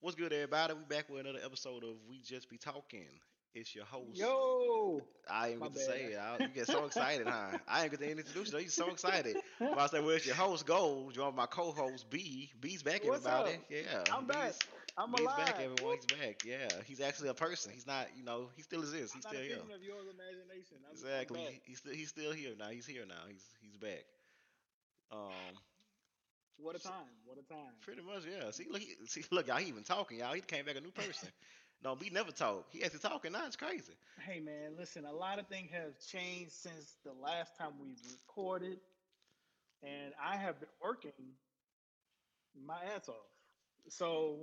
What's good, everybody? We back with another episode of We Just Be Talking. It's your host. Yo, I ain't My get to bad. say it. I, you get so excited, huh? I ain't get to introduce you. You're so excited. But I say, well, it's your host, Gold. You're my co-host, B. B's back, What's everybody. up? Yeah. I'm back. I'm B's alive. back, everyone. He's back. Yeah. He's actually a person. He's not, you know, he still exists. He's I'm still here. of your imagination. I'm, I'm Exactly. he's still he's still here now. He's here now. He's he's back. Um, What a time! What a time! pretty much, yeah. See, look, he, see, look, y'all. He even talking, y'all. He came back a new person. no, we never talk. He actually talking now. It's crazy. Hey man, listen. A lot of things have changed since the last time we recorded, and I have been working my ass off. So,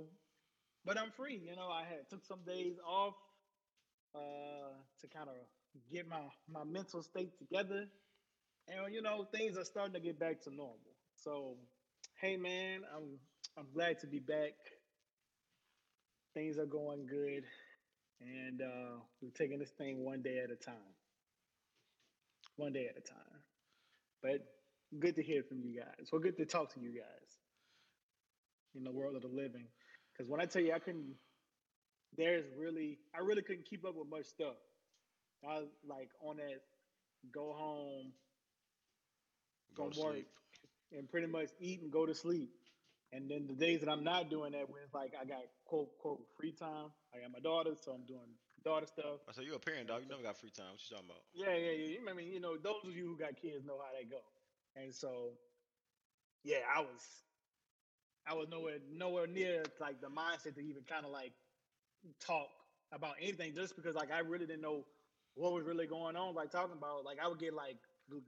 but I'm free. You know, I had took some days off uh, to kind of get my my mental state together, and you know, things are starting to get back to normal. So, hey man, I'm I'm glad to be back. Things are going good, and uh, we're taking this thing one day at a time. One day at a time. But good to hear from you guys. Well, good to talk to you guys in the world of the living. Because when I tell you, I couldn't. There's really, I really couldn't keep up with much stuff. I was like on that go home Go work sleep. And pretty much eat and go to sleep. And then the days that I'm not doing that, when it's like I got quote quote free time, I got my daughter, so I'm doing daughter stuff. Oh, I said, you're a parent, dog. You never got free time. What you talking about? Yeah, yeah, yeah. I mean, you know, those of you who got kids know how they go. And so, yeah, I was, I was nowhere, nowhere near like the mindset to even kind of like talk about anything, just because like I really didn't know what was really going on. Like talking about, like I would get like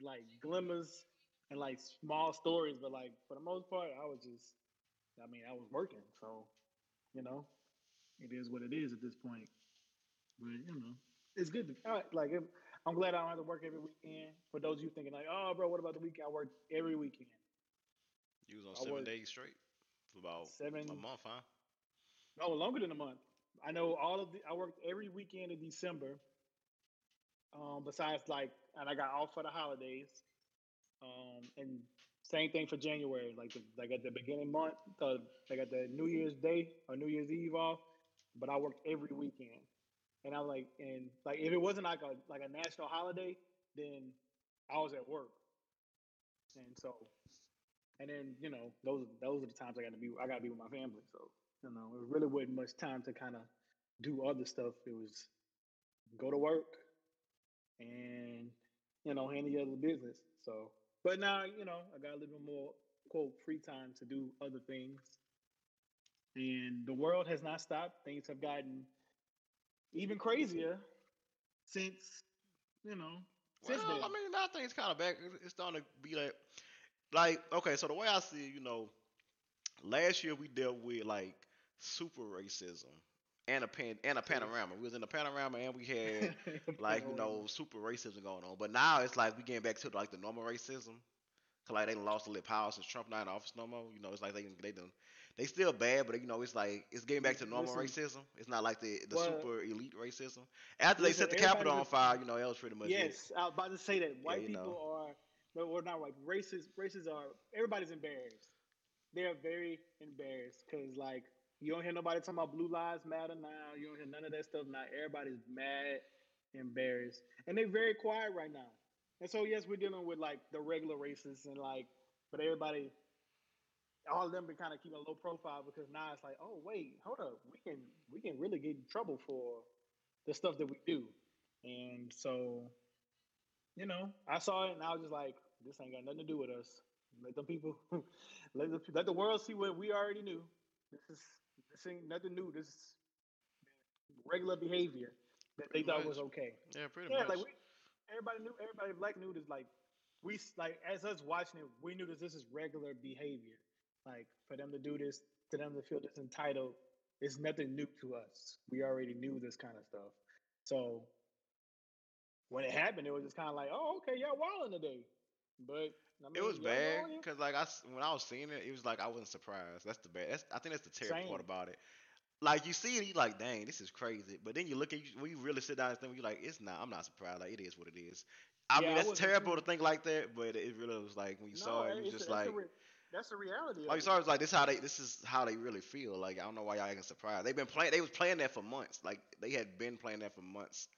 like glimmers and like small stories, but like for the most part, I was just, I mean, I was working, so you know, it is what it is at this point. But you know, it's good to like. I'm glad I don't have to work every weekend. For those of you thinking like, oh, bro, what about the weekend? I work every weekend. You was on I seven days straight for about Seven, a month, huh? oh, longer than a month. I know all of the. I worked every weekend in December. Um, besides like, and I got off for the holidays. Um, and same thing for January. Like, the, like at the beginning month, uh, like at the New Year's Day or New Year's Eve off. But I worked every weekend, and I'm like, and like if it wasn't like a like a national holiday, then I was at work. And so, and then you know those those are the times I got to be I got to be with my family. So you know it really wasn't much time to kind of do other stuff. It was go to work and you know handle your other business. So, but now you know I got a little bit more quote free time to do other things. And the world has not stopped. Things have gotten even crazier since you know since Well, then. I mean, I think it's kind of back. It's- It's starting to be like, like okay. So the way I see, it, you know, last year we dealt with like super racism and a pan and a panorama. We was in the panorama and we had like you know super racism going on. But now it's like we getting back to like the normal racism. Cause like they lost a little power since Trump not in office no more. You know, it's like they they done they still bad, but you know it's like it's getting back to normal Listen. racism. It's not like the the Well, super elite racism. After they set the Capitol on fire, you know that was pretty much it. Yes, I was about to say that white you people know. are, no, we're not white. Races, races are. Everybody's embarrassed. They're very embarrassed because, like, you don't hear nobody talking about blue lives matter now. You don't hear none of that stuff now. Everybody's mad, embarrassed, and they're very quiet right now. And so, yes, we're dealing with like the regular racists and like, but everybody, all of them been kind of keeping a low profile because now it's like, oh wait, hold up, we can we can really get in trouble for the stuff that we do. And so, you know, I saw it and I was just like, this ain't got nothing to do with us. Let them people, let the, let the world see what we already knew. This is this nothing new. This is regular behavior that they Pretty thought much. was okay. Yeah, pretty Yeah, much. like we, everybody knew, everybody black knew this. Like we, like as us watching it, we knew that this is regular behavior. Like for them to do this, to them to feel this entitled, it's nothing new to us. We already knew this kind of stuff. So when it happened, it was just kind of like, oh, okay, y'all wilding today. But I mean, It was bad because like I when I was seeing it, it was like I wasn't surprised. That's the bad. That's I think that's the terrible part about it. Like you see it, you like, dang, this is crazy. But then you look at you when you really sit down and think, you're like, it's not. I'm not surprised. Like it is what it is. I Yeah, mean, I that's wasn't terrible too- to think like that, but it really was like when you saw it, you was just a- like, a re- that's the reality. Like sorry, like this how they this is how they really feel. Like I don't know why y'all acting surprised. They've been playing. They was playing that for months. Like they had been playing that for months.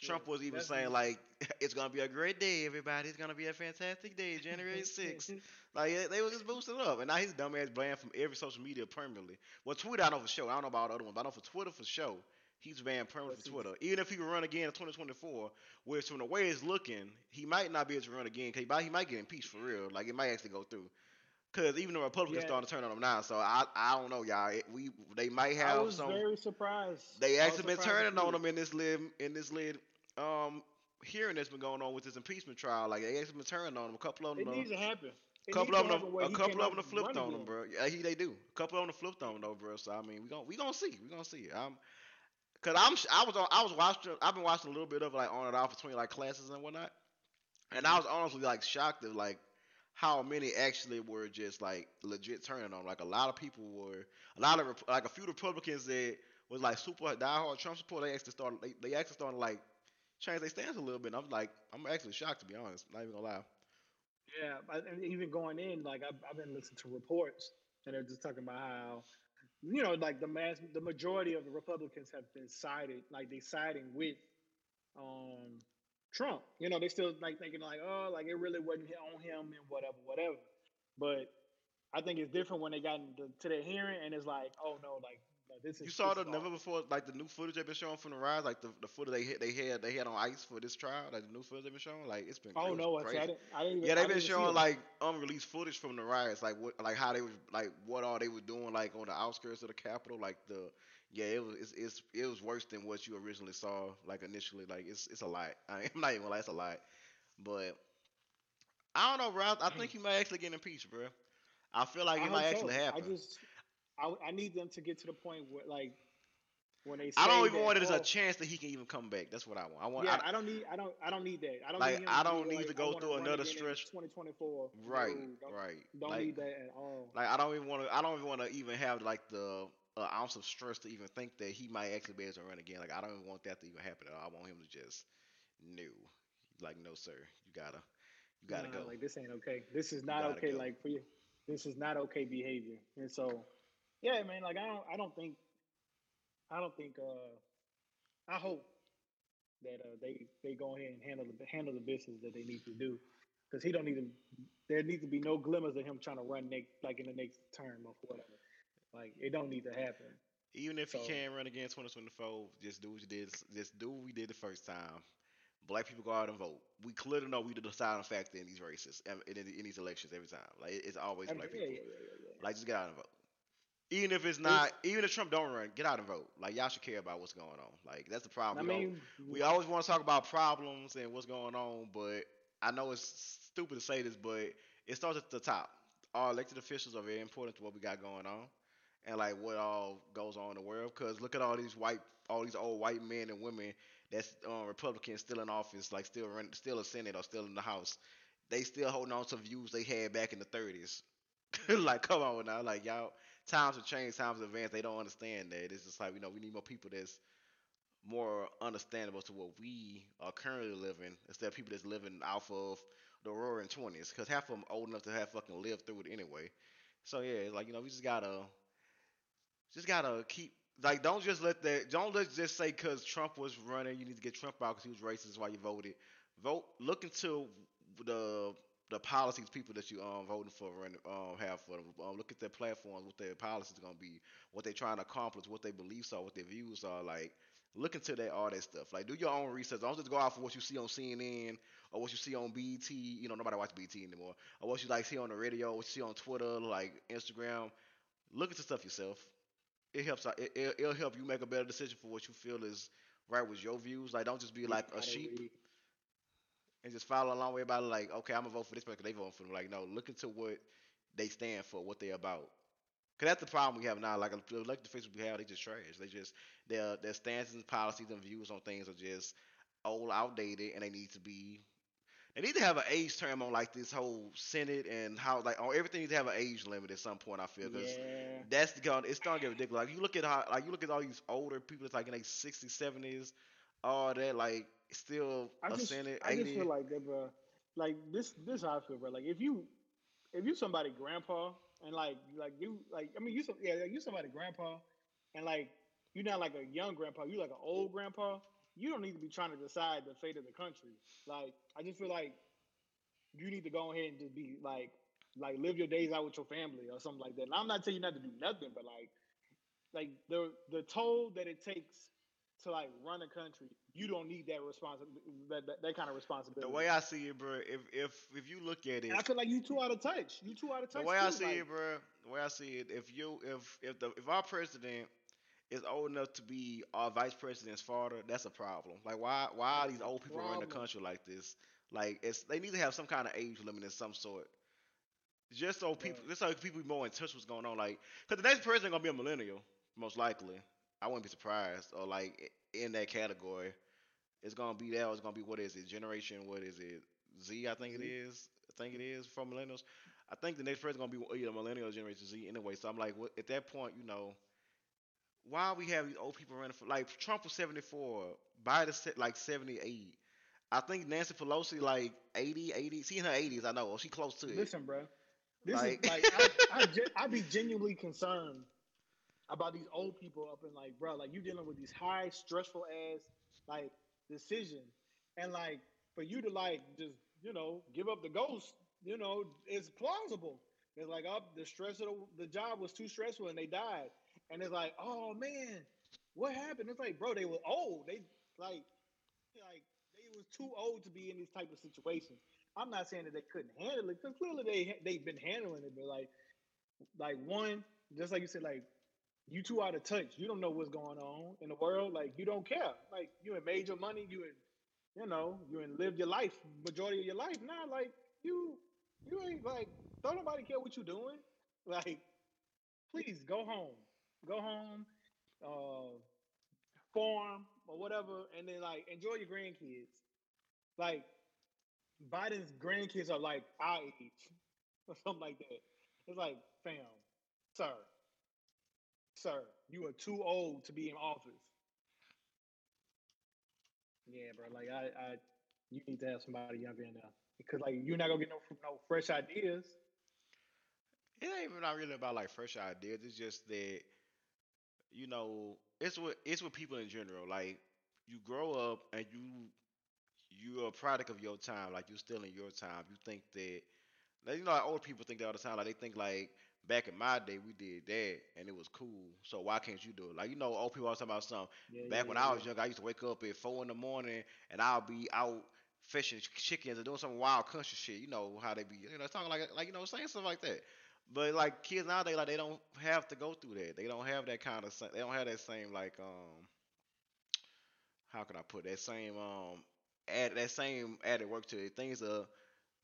Trump yeah, was even saying like it's gonna be a great day, everybody. It's gonna be a fantastic day, January 6th. like they was just boosting up, and now he's dumb ass banned from every social media permanently. Well, Twitter I know for sure. I don't know about other ones, but I know for Twitter for sure. He's banned permanently from Twitter. Even if he run again in 2024, which from the way it's looking, he might not be able to run again. Cause he might, get impeached for real. Like it might actually go through. Cause even the Republicans yeah. starting to turn on him now, so I I don't know, y'all. It, we they might have I was some. Very surprised. They actually been turning on him in this lid in this lid um hearing that's been going on with this impeachment trial. Like they actually been turning on him. A couple of them. It needs to happen. A couple of them, a couple of them flipped on him, bro. Yeah, he, they do. A couple of them flipped on him, though, bro. So I mean, we gonna we gonna see, we gonna see. I'm, cause I'm I was on I was watching I've been watching a little bit of like on and off between like classes and whatnot, and I was honestly like shocked at like how many actually were just like legit turning on. Like a lot of people were, a lot of like a few Republicans that was like super diehard Trump support. They actually started, they, they actually started like change their stance a little bit. I'm like, I'm actually shocked to be honest. Not even gonna lie. Yeah, and even going in, like I've, I've been listening to reports, and they're just talking about how, you know, like the mass, the majority of the Republicans have been sided, like they siding with, um, Trump. You know, they still like thinking like, oh, like it really wasn't on him and whatever, whatever. But I think it's different when they got into, to their hearing and it's like, oh no, like is. You saw the never before, like the new footage they've been showing from the rise, like the, the footage they hit, they had they had on ice for this trial, like the new footage they've been showing, like it's been. Oh no, crazy. I didn't, I didn't even, yeah, they've been showing like unreleased footage from the riots, like what, like how they was, like what all they were doing, like on the outskirts of the Capitol, like the yeah, it was it's, it's, it was worse than what you originally saw. Like initially, like it's it's a lot. I, am not even like it's a lot, but I don't know, bro. I, think hmm. he might actually get impeached, bro. I feel like it might so. actually happen. I just I, I need them to get to the point where like when they I don't even that, want it as oh, a chance that he can even come back. That's what I want. I want. Yeah, I, I don't need. I don't. I don't need that. I don't. Like need I don't need like, to go through another stretch. 2024. Right. don't, right. Don't like, need that at all. Like I don't even want to. I don't even want to even have like the an ounce of stress to even think that he might actually be able to run again. Like I don't even want that to even happen at all. I want him to just no, like no sir, you gotta, you gotta go. Like this ain't okay. This is not okay. Go. Like for you, this is not okay behavior. And so, yeah, man. Like I don't, I don't think, I don't think. uh I hope that uh, they they go ahead and handle the handle the business that they need to do because he don't need to. There needs to be no glimmers of him trying to run next, like in the next term or whatever. Like it don't need to happen. Even if so, you can't run again 2024, just do what you did. Just do what we did the first time. Black people go out and vote. We clearly know we the deciding factor in these races, in, in, in, these elections every time. Like it's always black yeah, people. Yeah, yeah, like just get out and vote. Even if it's not, it's, even if Trump don't run, get out and vote. Like y'all should care about what's going on. Like that's the problem. I we mean, we always want to talk about problems and what's going on, but I know it's stupid to say this, but it starts at the top. Our elected officials are very important to what we got going on and like what all goes on in the world. Because look at all these white, all these old white men and women that's um, Republicans still in office, like still run, still a Senate or still in the House. They still holding on to views they had back in the 30s. like, come on now, like y'all, times have changed, times have advanced. They don't understand that. It's just like you know, we need more people that's more understandable to what we are currently living instead of people that's living off of the roaring 20s because half of them old enough to have fucking lived through it anyway. So yeah, it's like you know, we just gotta just gotta keep like don't just let that don't let just say because Trump was running you need to get Trump out because he was racist while you voted. Vote look into the the policies people that you um voting for and um have for them. Um, look at their platforms, what their policies are gonna be, what they're trying to accomplish, what their beliefs are, what their views are. Like look into that all that stuff. Like do your own research. Don't just go off of what you see on CNN or what you see on BET. You know nobody watch BET anymore. Or what you like see on the radio, what you see on Twitter, like Instagram. Look into stuff yourself it helps out. It, will help you make a better decision for what you feel is right with your views. Like, don't just be like a sheep and just follow along with everybody. Like, okay, I'm gonna vote for this person. They vote for them. Like, no, look into what they stand for, what they're about. Cause that's the problem we have now. Like, like the Facebook we have, they just trash. They just their their stances and policies and views on things are just old, outdated, and they need to be they need to have an age term on like this whole Senate and how like on everything needs to have an age limit at some point. I feel because yeah. that's the it's starting to get ridiculous. Like you look at how like you look at all these older people that's like in their 60s, 70s, all that like still I a just, Senate. I just feel like that, bro. Like this, this how I feel, bro. Like if you, if you somebody grandpa and like like you like I mean you some yeah you somebody grandpa and like you're not like a young grandpa, you like an old grandpa. You don't need to be trying to decide the fate of the country. Like I just feel like you need to go ahead and just be like like live your days out with your family or something like that. And I'm not telling you not to do nothing, but like like the the toll that it takes to like run a country, you don't need that responsibility, that, that, that kind of responsibility. The way I see it, bro, if if if you look at it, and I feel like you too out of touch. You too out of touch. The way too, I see like, it, bro, the way I see it, if you if if the if our president is old enough to be our vice president's father, that's a problem. Like why why are these old people running the country like this? Like it's they need to have some kind of age limit of some sort. Just so people, just so people be more in touch with what's going on. Like, cause the next president gonna be a millennial, most likely. I wouldn't be surprised. Or like in that category, it's gonna be that. Or it's gonna be what is it? Generation? What is it? Z? I think it mm-hmm. is. I think it is for millennials. I think the next president gonna be either millennial or Generation Z anyway. So I'm like, what, at that point, you know, why we have these old people running for like Trump was 74, Biden like 78. I think Nancy Pelosi like 80, 80. She in her 80s, I know. She close to it. Listen, bro. This like, is like I, I, I be genuinely concerned about these old people up in like, bro, like you dealing with these high stressful ass like decisions, and like for you to like just you know give up the ghost, you know, it's plausible. It's like up oh, the stress of the, the job was too stressful and they died, and it's like, oh man, what happened? It's like, bro, they were old. They like like they was too old to be in these type of situations. I'm not saying that they couldn't handle it because clearly they they've been handling it, but like like one, just like you said, like you too out of touch. You don't know what's going on in the world. Like you don't care. Like you ain't made your money. You ain't, you know, you ain't lived your life majority of your life. Now, like you, you ain't like don't nobody care what you're doing. Like, please go home. Go home, uh, farm or whatever, and then like enjoy your grandkids. Like Biden's grandkids are like our age or something like that. It's like, fam, sir, sir, you are too old to be in office. Yeah, bro. Like I, I, you need to have somebody younger in there because like you're not gonna get no no fresh ideas. It ain't even not really about like fresh ideas. It's just that you know it's what it's with people in general. Like you grow up and you you're a product of your time. Like you're still in your time. You think that like, you know, like old people think that all the time. Like they think like back in my day we did that and it was cool. So why can't you do it? Like you know, old people always talking about something. Yeah, back yeah, when yeah, I was young, I used to wake up at four in the morning and I'll be out fishing chickens or doing some wild country shit. You know how they be, you know, talking like like you know, saying stuff like that. But like kids nowadays, like they don't have to go through that. They don't have that kind of. They don't have that same like um. How can I put that same um add that same added work to it. Things are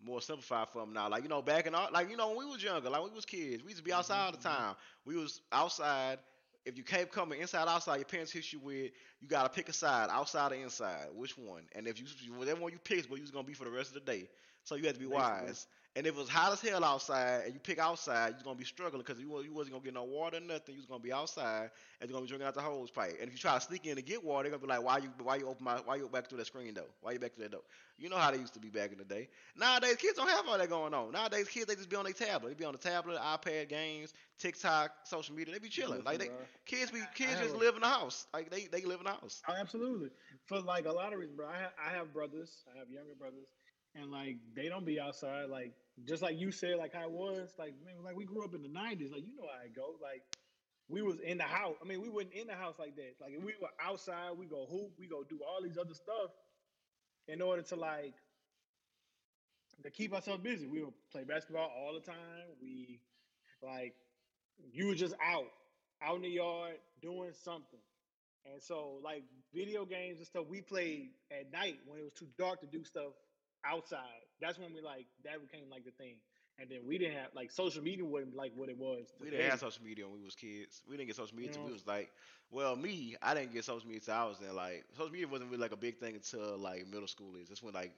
more simplified for them now. Like you know, back in our, like you know when we was younger, like when we was kids, we used to be outside all the mm-hmm. time. We was outside. If you kept coming inside, outside, your parents hit you with, you gotta pick a side, outside or inside, which one? And if you whatever one you picked, where you was gonna be for the rest of the day. So you had to be Basically. wise. And if it was hot as hell outside and you pick outside, you're gonna be struggling because you, you wasn't gonna get no water, nothing. You was gonna be outside and you're gonna be drinking out the hose pipe. And if you try to sneak in to get water, they're gonna be like, "Why you why you open my why you back through that screen though? Why you back through that door?" You know how they used to be back in the day. Nowadays, kids don't have all that going on. Nowadays, kids they just be on their tablet. They be on the tablet, iPad, games, TikTok, social media. They be chilling. Like they kids be kids just live in the house. Like they they live in the house. Oh, absolutely. For like a lot of reasons, bro. I have, I have brothers. I have younger brothers and like they don't be outside like just like you said like I was like man like we grew up in the 90s like you know how I go like we was in the house I mean we wasn't in the house like that like if we were outside we go hoop we go do all these other stuff in order to like to keep ourselves busy we would play basketball all the time we like you were just out out in the yard doing something and so like video games and stuff we played at night when it was too dark to do stuff outside. That's when we like that became like the thing. And then we didn't have like social media wasn't like what it was. We didn't have social media when we was kids. We didn't get social media until we was like, well, me, I didn't get social media until I was in like social media wasn't really like a big thing until like middle school is. That's when like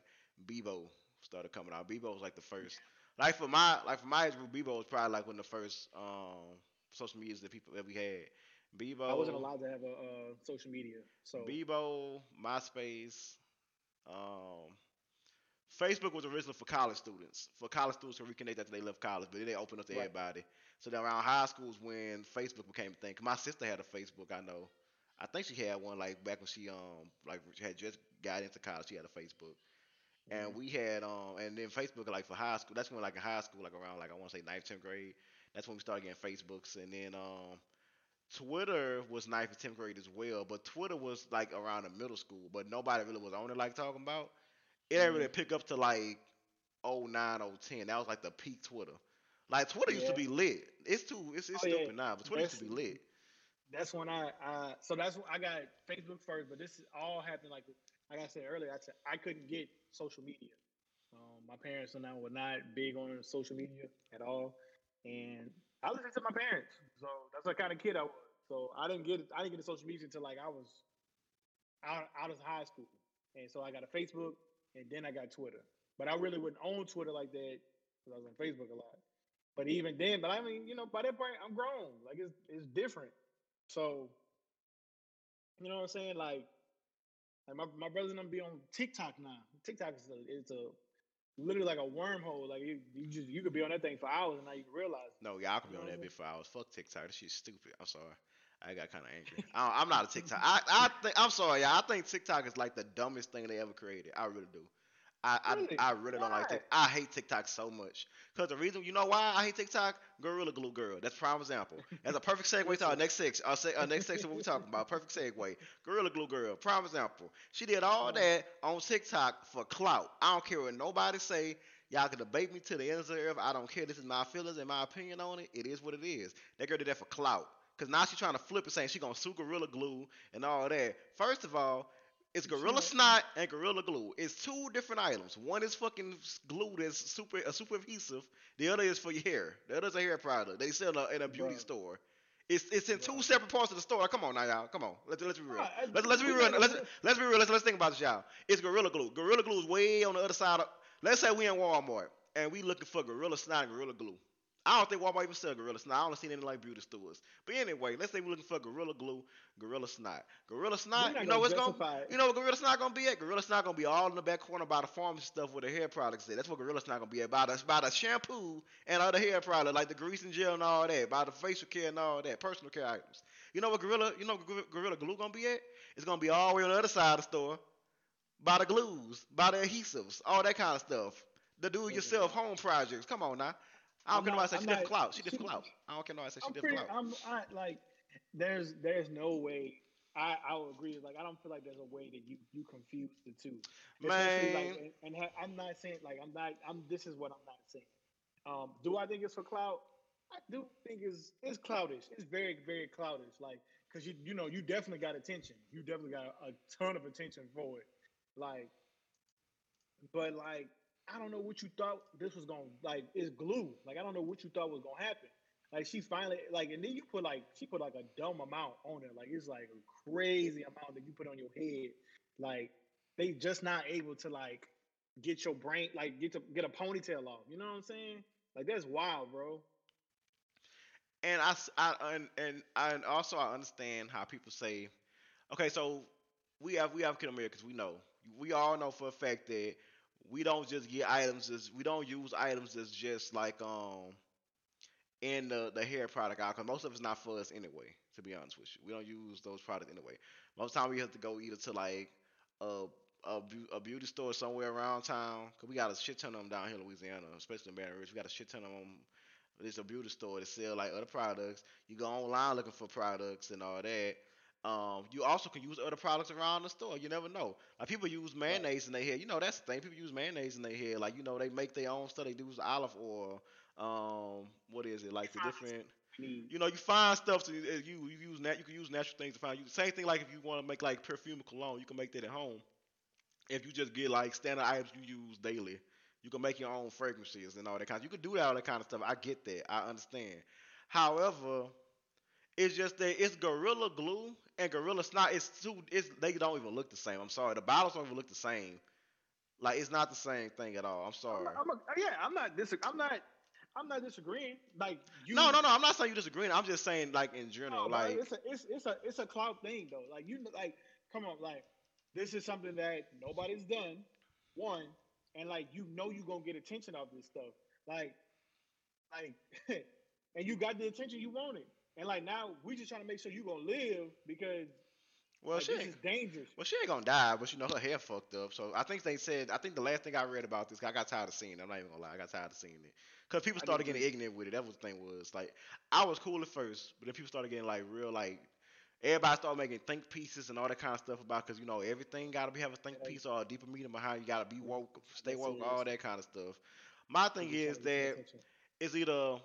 Bebo started coming out. Bebo was like the first. Like for my like for my age group, Bebo was probably like one of the first um social medias that people that we had. Bebo. I wasn't allowed to have a uh, social media. So Bebo, MySpace, um, Facebook was originally for college students, for college students to reconnect after they left college, but then they opened up to right. everybody. So then around high schools when Facebook became a thing. my sister had a Facebook, I know. I think she had one like back when she um like had just got into college. She had a Facebook, mm-hmm. and we had um and then Facebook like for high school. That's when like in high school like around like I want to say ninth tenth grade. That's when we started getting Facebooks, and then um Twitter was ninth and tenth grade as well. But Twitter was like around the middle school, but nobody really was on it like talking about. It didn't really mm-hmm. pick up to like 09, 010. That was like the peak Twitter. Like Twitter yeah. used to be lit. It's too it's, it's oh, stupid yeah. now, but Twitter that's, used to be lit. That's when I uh so that's when I got Facebook first, but this is all happened like like I said earlier. I said I couldn't get social media. Um, my parents and I were not big on social media at all, and I listened to my parents. So that's what kind of kid I was. So I didn't get I didn't get the social media until like I was out out of high school, and so I got a Facebook, and then I got Twitter. But I really wouldn't own Twitter like that because I was on Facebook a lot. But even then, but I mean, you know, by that point, I'm grown. Like it's it's different. So, you know what I'm saying? Like, like my my brother's gonna be on TikTok now. TikTok is a it's a literally like a wormhole. Like you, you just you could be on that thing for hours and now you can realize. No, y'all could be on that bit for hours. Fuck TikTok. This shit's stupid. I'm sorry. I got kind of angry. I am not a TikTok. I, I think I'm sorry, y'all. I think TikTok is like the dumbest thing they ever created. I really do. I, really? I, I really don't like TikTok. I hate TikTok so much. Because the reason, you know why I hate TikTok? Gorilla Glue Girl. That's prime example. As a perfect segue to our next section, our, se- our next section, what we talking about. Perfect segue. Gorilla Glue Girl. Prime example. She did all oh. that on TikTok for clout. I don't care what nobody say. Y'all can debate me to the end of the earth. I don't care. This is my feelings and my opinion on it. It is what it is. That girl did that for clout. Because now she's trying to flip it, saying she's going to sue Gorilla Glue and all that. First of all, it's Gorilla Snot and Gorilla Glue. It's two different items. One is fucking glue that's super a super adhesive. The other is for your hair. The other is a hair product. They sell in a beauty store. It's it's in two separate parts of the store. Come on now, y'all. Come on. Let's let's be real. Let's let's be real. Let's let's be real. Let's let's think about this, y'all. It's Gorilla Glue. Gorilla Glue is way on the other side of. Let's say we in Walmart and we looking for Gorilla Snot and Gorilla Glue. I don't think Walmart even sell Gorilla Snot. I don't see any like beauty stores. But anyway, let's say we're looking for Gorilla Glue, Gorilla Snot. Gorilla Snot, you know what's going to You know what Gorilla Snot gonna be at? Gorilla Snot gonna be all in the back corner by the pharmacy stuff with the hair products at. That's what Gorilla Snot gonna be at. By the, by the shampoo and other hair products like the grease and gel and all that. By the facial care and all that. Personal care items. You know what Gorilla, you know what Gorilla Glue gonna be at? It's gonna be all the way on the other side of the store. By the glues, by the adhesives, all that kind of stuff. The do-it-yourself home projects. Come on now. I don't care nobody say she different clout. She different clout. I don't care nobody say she different clout. I'm I, like, there's there's no way. I I will agree. Like I don't feel like there's a way that you you confuse the two. Man, like, and, and, I'm not saying like I'm not. I'm. This is what I'm not saying. Um, do I think it's for clout? I do think it's it's cloutish. It's very very cloutish. Like because you you know you definitely got attention. You definitely got a, a ton of attention for it. Like, but like I don't know what you thought this was gonna like. It's glue. Like I don't know what you thought was gonna happen. Like she finally like, and then you put like she put like a dumb amount on it. Like it's like a crazy amount that you put on your head. Like they just not able to like get your brain like get to get a ponytail off. You know what I'm saying? Like that's wild, bro. And I, I and and I also I understand how people say, okay, so we have we have African Americans. We know we all know for a fact that we don't just get items as we don't use items as just like um in the the hair product out because most of it's not for us anyway. To be honest with you, we don't use those products anyway. Most time we have to go either to like a a, a beauty store somewhere around town because we got a shit ton of them down here in Louisiana, especially in Baton Rouge. We got a shit ton of them. There's a beauty store that sell like other products. You go online looking for products and all that. Um, you also can use other products around the store. You never know. Like people use mayonnaise in their hair. You know that's the thing. People use mayonnaise in their hair. Like you know they make their own stuff. They use olive oil. Um, what is it like the different? You know you find stuff to you, you use nat you can use natural things to find. You same thing like if you want to make like perfume cologne, you can make that at home. If you just get like standard items you use daily, you can make your own fragrances and all that kind. Of, you can do that all that kind of stuff. I get that. I understand. However, it's just that it's Gorilla Glue and Gorilla Snot. It's too. It's they don't even look the same. I'm sorry. The bottles don't even look the same. Like it's not the same thing at all. I'm sorry. I'm a, I'm a, yeah, I'm not dis- I'm not. I'm not disagreeing. Like you. No, no, no. I'm not saying you disagreeing. I'm just saying like in general. No, like it's a it's it's a it's a cloud thing though. Like you like come on like this is something that nobody's done. One, and like you know you gonna get attention off this stuff. Like, like, and you got the attention you wanted. And like now we just trying to make sure you gonna live because Well, like, she this is dangerous. well, she ain't gonna die, but you know her hair fucked up. So I think they said. I think the last thing I read about this, I got tired of seeing. it. I'm not even gonna lie, I got tired of seeing it because people started getting ignorant with it. That was the thing was like I was cool at first, but then people started getting like real like. Everybody started making think pieces and all that kind of stuff about because you know everything got to be have a think piece or a deeper meaning behind. You got to be woke, stay woke, all that kind of stuff. My thing is just trying to get that it's either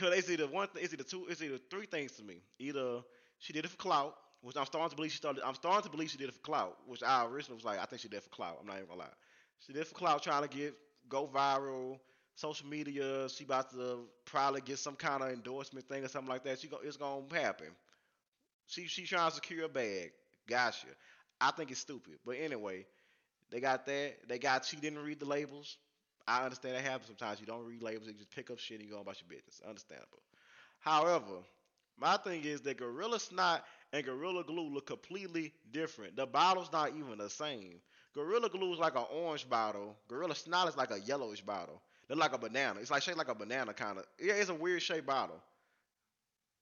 cause it's either one it's either two it's either three things to me. Either she did it for clout, which I'm starting to believe she started I'm starting to believe she did it for clout, which I originally was like, I think she did it for clout. I'm not even gonna lie. She did it for clout trying to get go viral, social media, she about to probably get some kind of endorsement thing or something like that. She go it's gonna happen. She she trying to secure a bag. Gotcha. I think it's stupid. But anyway, they got that. They got she didn't read the labels. I understand that happens sometimes. You don't read labels, you just pick up shit and you go about your business. Understandable. However, my thing is that Gorilla Snot and Gorilla Glue look completely different. The bottle's not even the same. Gorilla Glue is like an orange bottle. Gorilla Snot is like a yellowish bottle. They're like a banana. It's like shaped like a banana kind of. Yeah, it's a weird shaped bottle.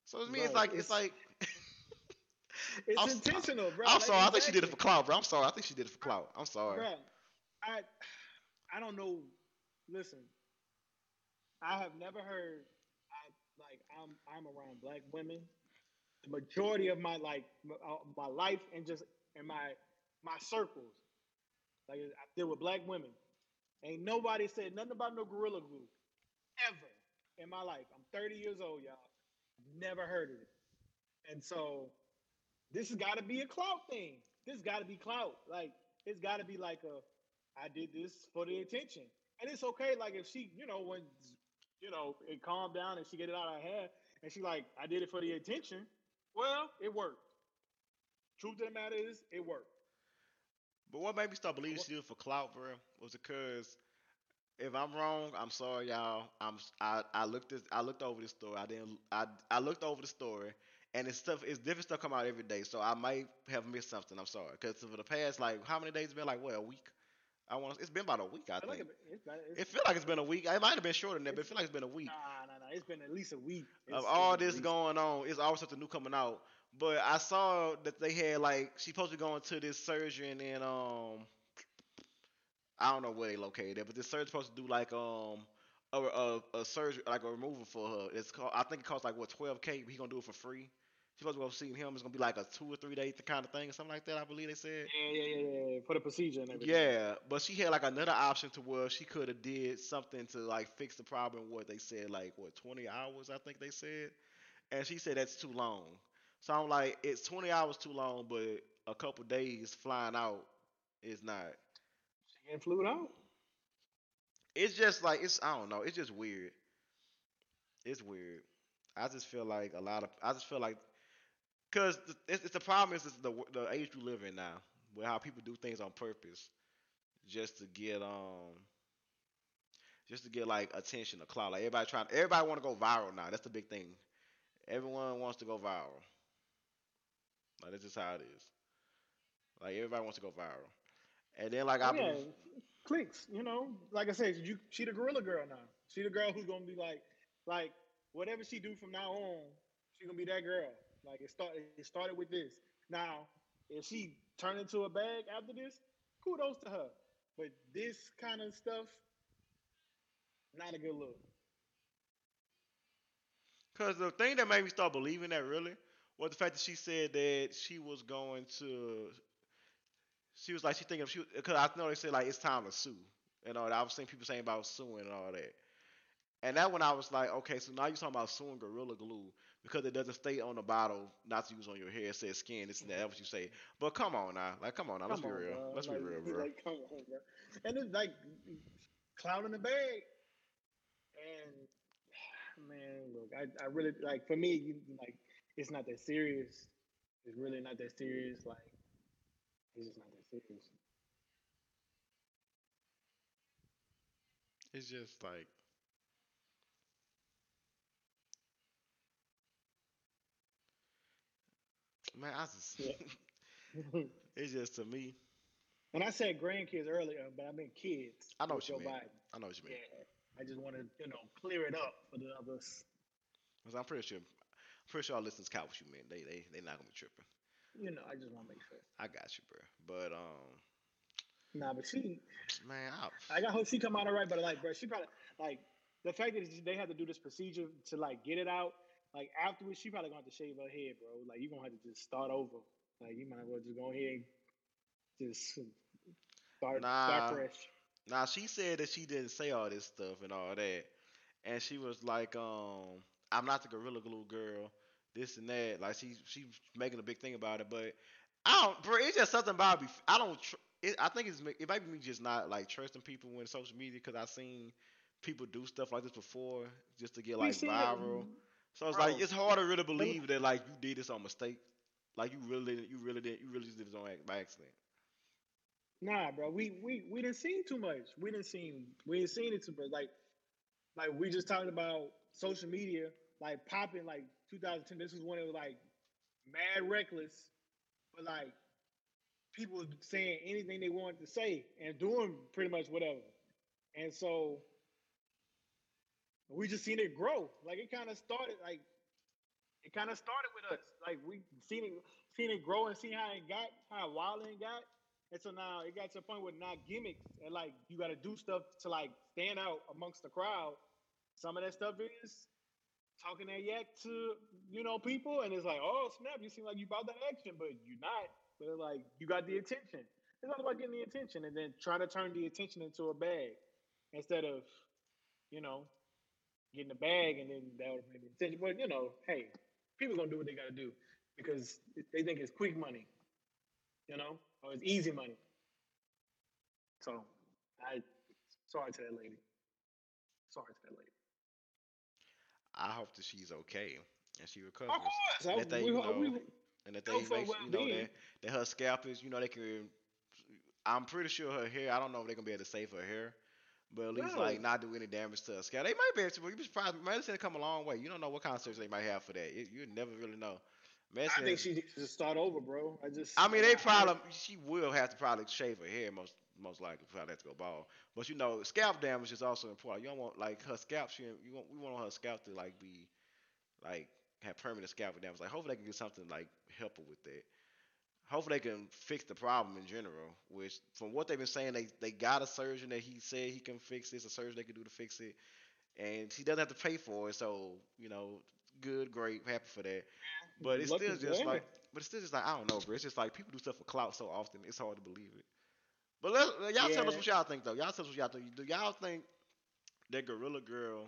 So to me, it's like it's it's- like. It's I'm intentional, bro. I'm Like, sorry. I think she did it for exactly. clout, bro. I'm sorry. I think she did it for clout. I'm sorry. Bro, I I don't know. Listen, I have never heard. I like I'm I'm around black women. The majority of my like uh, my life and just in my my circles, like I deal with black women. Ain't nobody said nothing about no gorilla glue ever in my life. I'm 30 years old, y'all. Never heard of it. And so this has got to be a clout thing. This got to be clout. Like it's got to be like a I did this for the attention. And it's okay like if she, you know, when you know, it calmed down and she get it out of her head and she like I did it for the attention. Well, it worked. Truth of the matter is, it worked. But what made me start believing she did it for clout, bro, was because if I'm wrong, I'm sorry, y'all. I'm I, I looked this I looked over this story. I didn't I I looked over the story, and it's stuff it's different stuff come out every day. So I might have missed something. I'm sorry, because for the past like how many days it's been like what a week. I want it's been about a week. I I like think it, it's, not- it's, it feel like it's been a week. It might have been shorter than that, but it feel like it's been a week. nah, nah, nah. It's been at least a week. of all this going on, it's always something new coming out. But I saw that they had like she's supposed to be going to this surgeon in um I don't know where they located at, but this surgeon's supposed to do like um a, a, a surgery like a removal for her. It's called I think it costs like what twelve k. He gonna do it for free. She's supposed to go see him. It's gonna be like a two or three day kind of thing or something like that. I believe they said. Yeah, yeah, yeah, yeah. For the procedure and everything. Yeah, but she had like another option to where she could have did something to like fix the problem. What they said, like what twenty hours, I think they said, and she said that's too long. So I'm like, it's twenty hours too long, but a couple days flying out is not. She getting flued out. It's just like it's I don't know. It's just weird. It's weird. I just feel like a lot of I just feel like because it's, it's the problem is the the age we live in now, where how people do things on purpose, just to get um, just to get like attention or clout. Like everybody trying, everybody want to go viral now. That's the big thing. Everyone wants to go viral. Like that's just how it is. Like everybody wants to go viral, and then like I Oh, yeah, believe, clicks. You know, like I said, you she the gorilla girl now. She the girl who's gonna be like, like whatever she do from now on, she gonna be that girl. Like it started. It started with this. Now, if she turned into a bag after this, kudos to her. But this kind of stuff, not a good look. Because the thing that made me start believing that really was the fact that she said that she was going to. She was like she thinking she because I know they said like it's time to sue and all that. I was seeing people saying about suing and all that. And that when I was like, okay, so now you're talking about suing Gorilla Glue because it doesn't stay on the bottle not to use on your hair. It says skin. This and that. That's what you say. But come on now, like come on now. Let's Come be real. bro. Let's like, be real, bro. Like, come on, bro. And it's like cloud in the bag. And man, look, I, I really like for me, you, like it's not that serious. It's really not that serious. Like it's just not that serious. It's just like man, I just Yeah. it's just to me. And I said grandkids earlier, but I meant kids. I know what you mean. Biden. I know what you mean. Yeah, I just want to, you know, clear it up for the others. Because I'm pretty sure, I'm pretty sure our listeners caught what you meant. They, they, they not gonna be tripping. You know, I just want to make sure. I got you, bro. But um. Nah, but she. Man, I, I got hope she come out all right. But like, bro, she probably like the fact that they had to do this procedure to like get it out. Like afterwards, she probably gonna have to shave her head, bro. Like you gonna have to just start over. Like you might as well just go ahead, and just start, nah, start fresh. Nah, she said that she didn't say all this stuff and all that, and she was like, um, "I'm not the gorilla glue girl." This and that, like she she's making a big thing about it, but I don't, bro. It's just something about me. I don't. Tr- it, I think it's it might be me just not like trusting people in social media because I've seen people do stuff like this before just to get like viral. It. So oh. it's like it's hard to really believe that like you did this on mistake. Like you really, you really didn't you really just did this on by accident. Nah, bro, we we we didn't see too much. We didn't see we didn't seen it too much. Like like we just talked about social media, like popping like 2010. This was when it was like mad reckless, but like people saying anything they wanted to say and doing pretty much whatever. And so we just seen it grow. Like it kind of started like it kind of started with us. Like we seen it seen it grow and see how it got, how wild it got. And so now it got to a point where not gimmicks and like you got to do stuff to like stand out amongst the crowd. Some of that stuff is talking that yak to you know people, and it's like, oh snap, you seem like you bought that action, but you're not. But like you got the attention. It's all about getting the attention and then trying to turn the attention into a bag instead of, you know, getting a bag and then that would make the attention. But you know, hey, people gonna do what they gotta do because they think it's quick money, you know, or it's easy money. So I sorry to that lady. Sorry to that lady. I hope that she's okay and she recovers. Of course, and that they, you know, we, and that they make, you know, that, that her scalp is, you know, they can. I'm pretty sure her hair. I don't know if they're gonna be able to save her hair, but at least no. like not do any damage to her scalp. They might be able to. but You'd be surprised. Medicine come a long way. You don't know what kind of surgery they might have for that. You, you never really know. Medicine, I think she to start over, bro. I just. I mean, they probably she will have to probably shave her hair most most likely probably have to go bald. But you know, scalp damage is also important. You don't want like her scalp. She you want we want her scalp to like be like have permanent scalp damage. Like hopefully they can get something like help her with that. Hopefully they can fix the problem in general. Which from what they've been saying, they they got a surgeon that he said he can fix this. A surgeon they can do to fix it, and she doesn't have to pay for it. So you know, good, great, happy for that. But it's still just like, but it's still just like I don't know, bro. It's just like people do stuff for clout so often. It's hard to believe it. But let, y'all yeah. tell us what y'all think though. Y'all tell us what y'all think. Do y'all think that Gorilla Girl,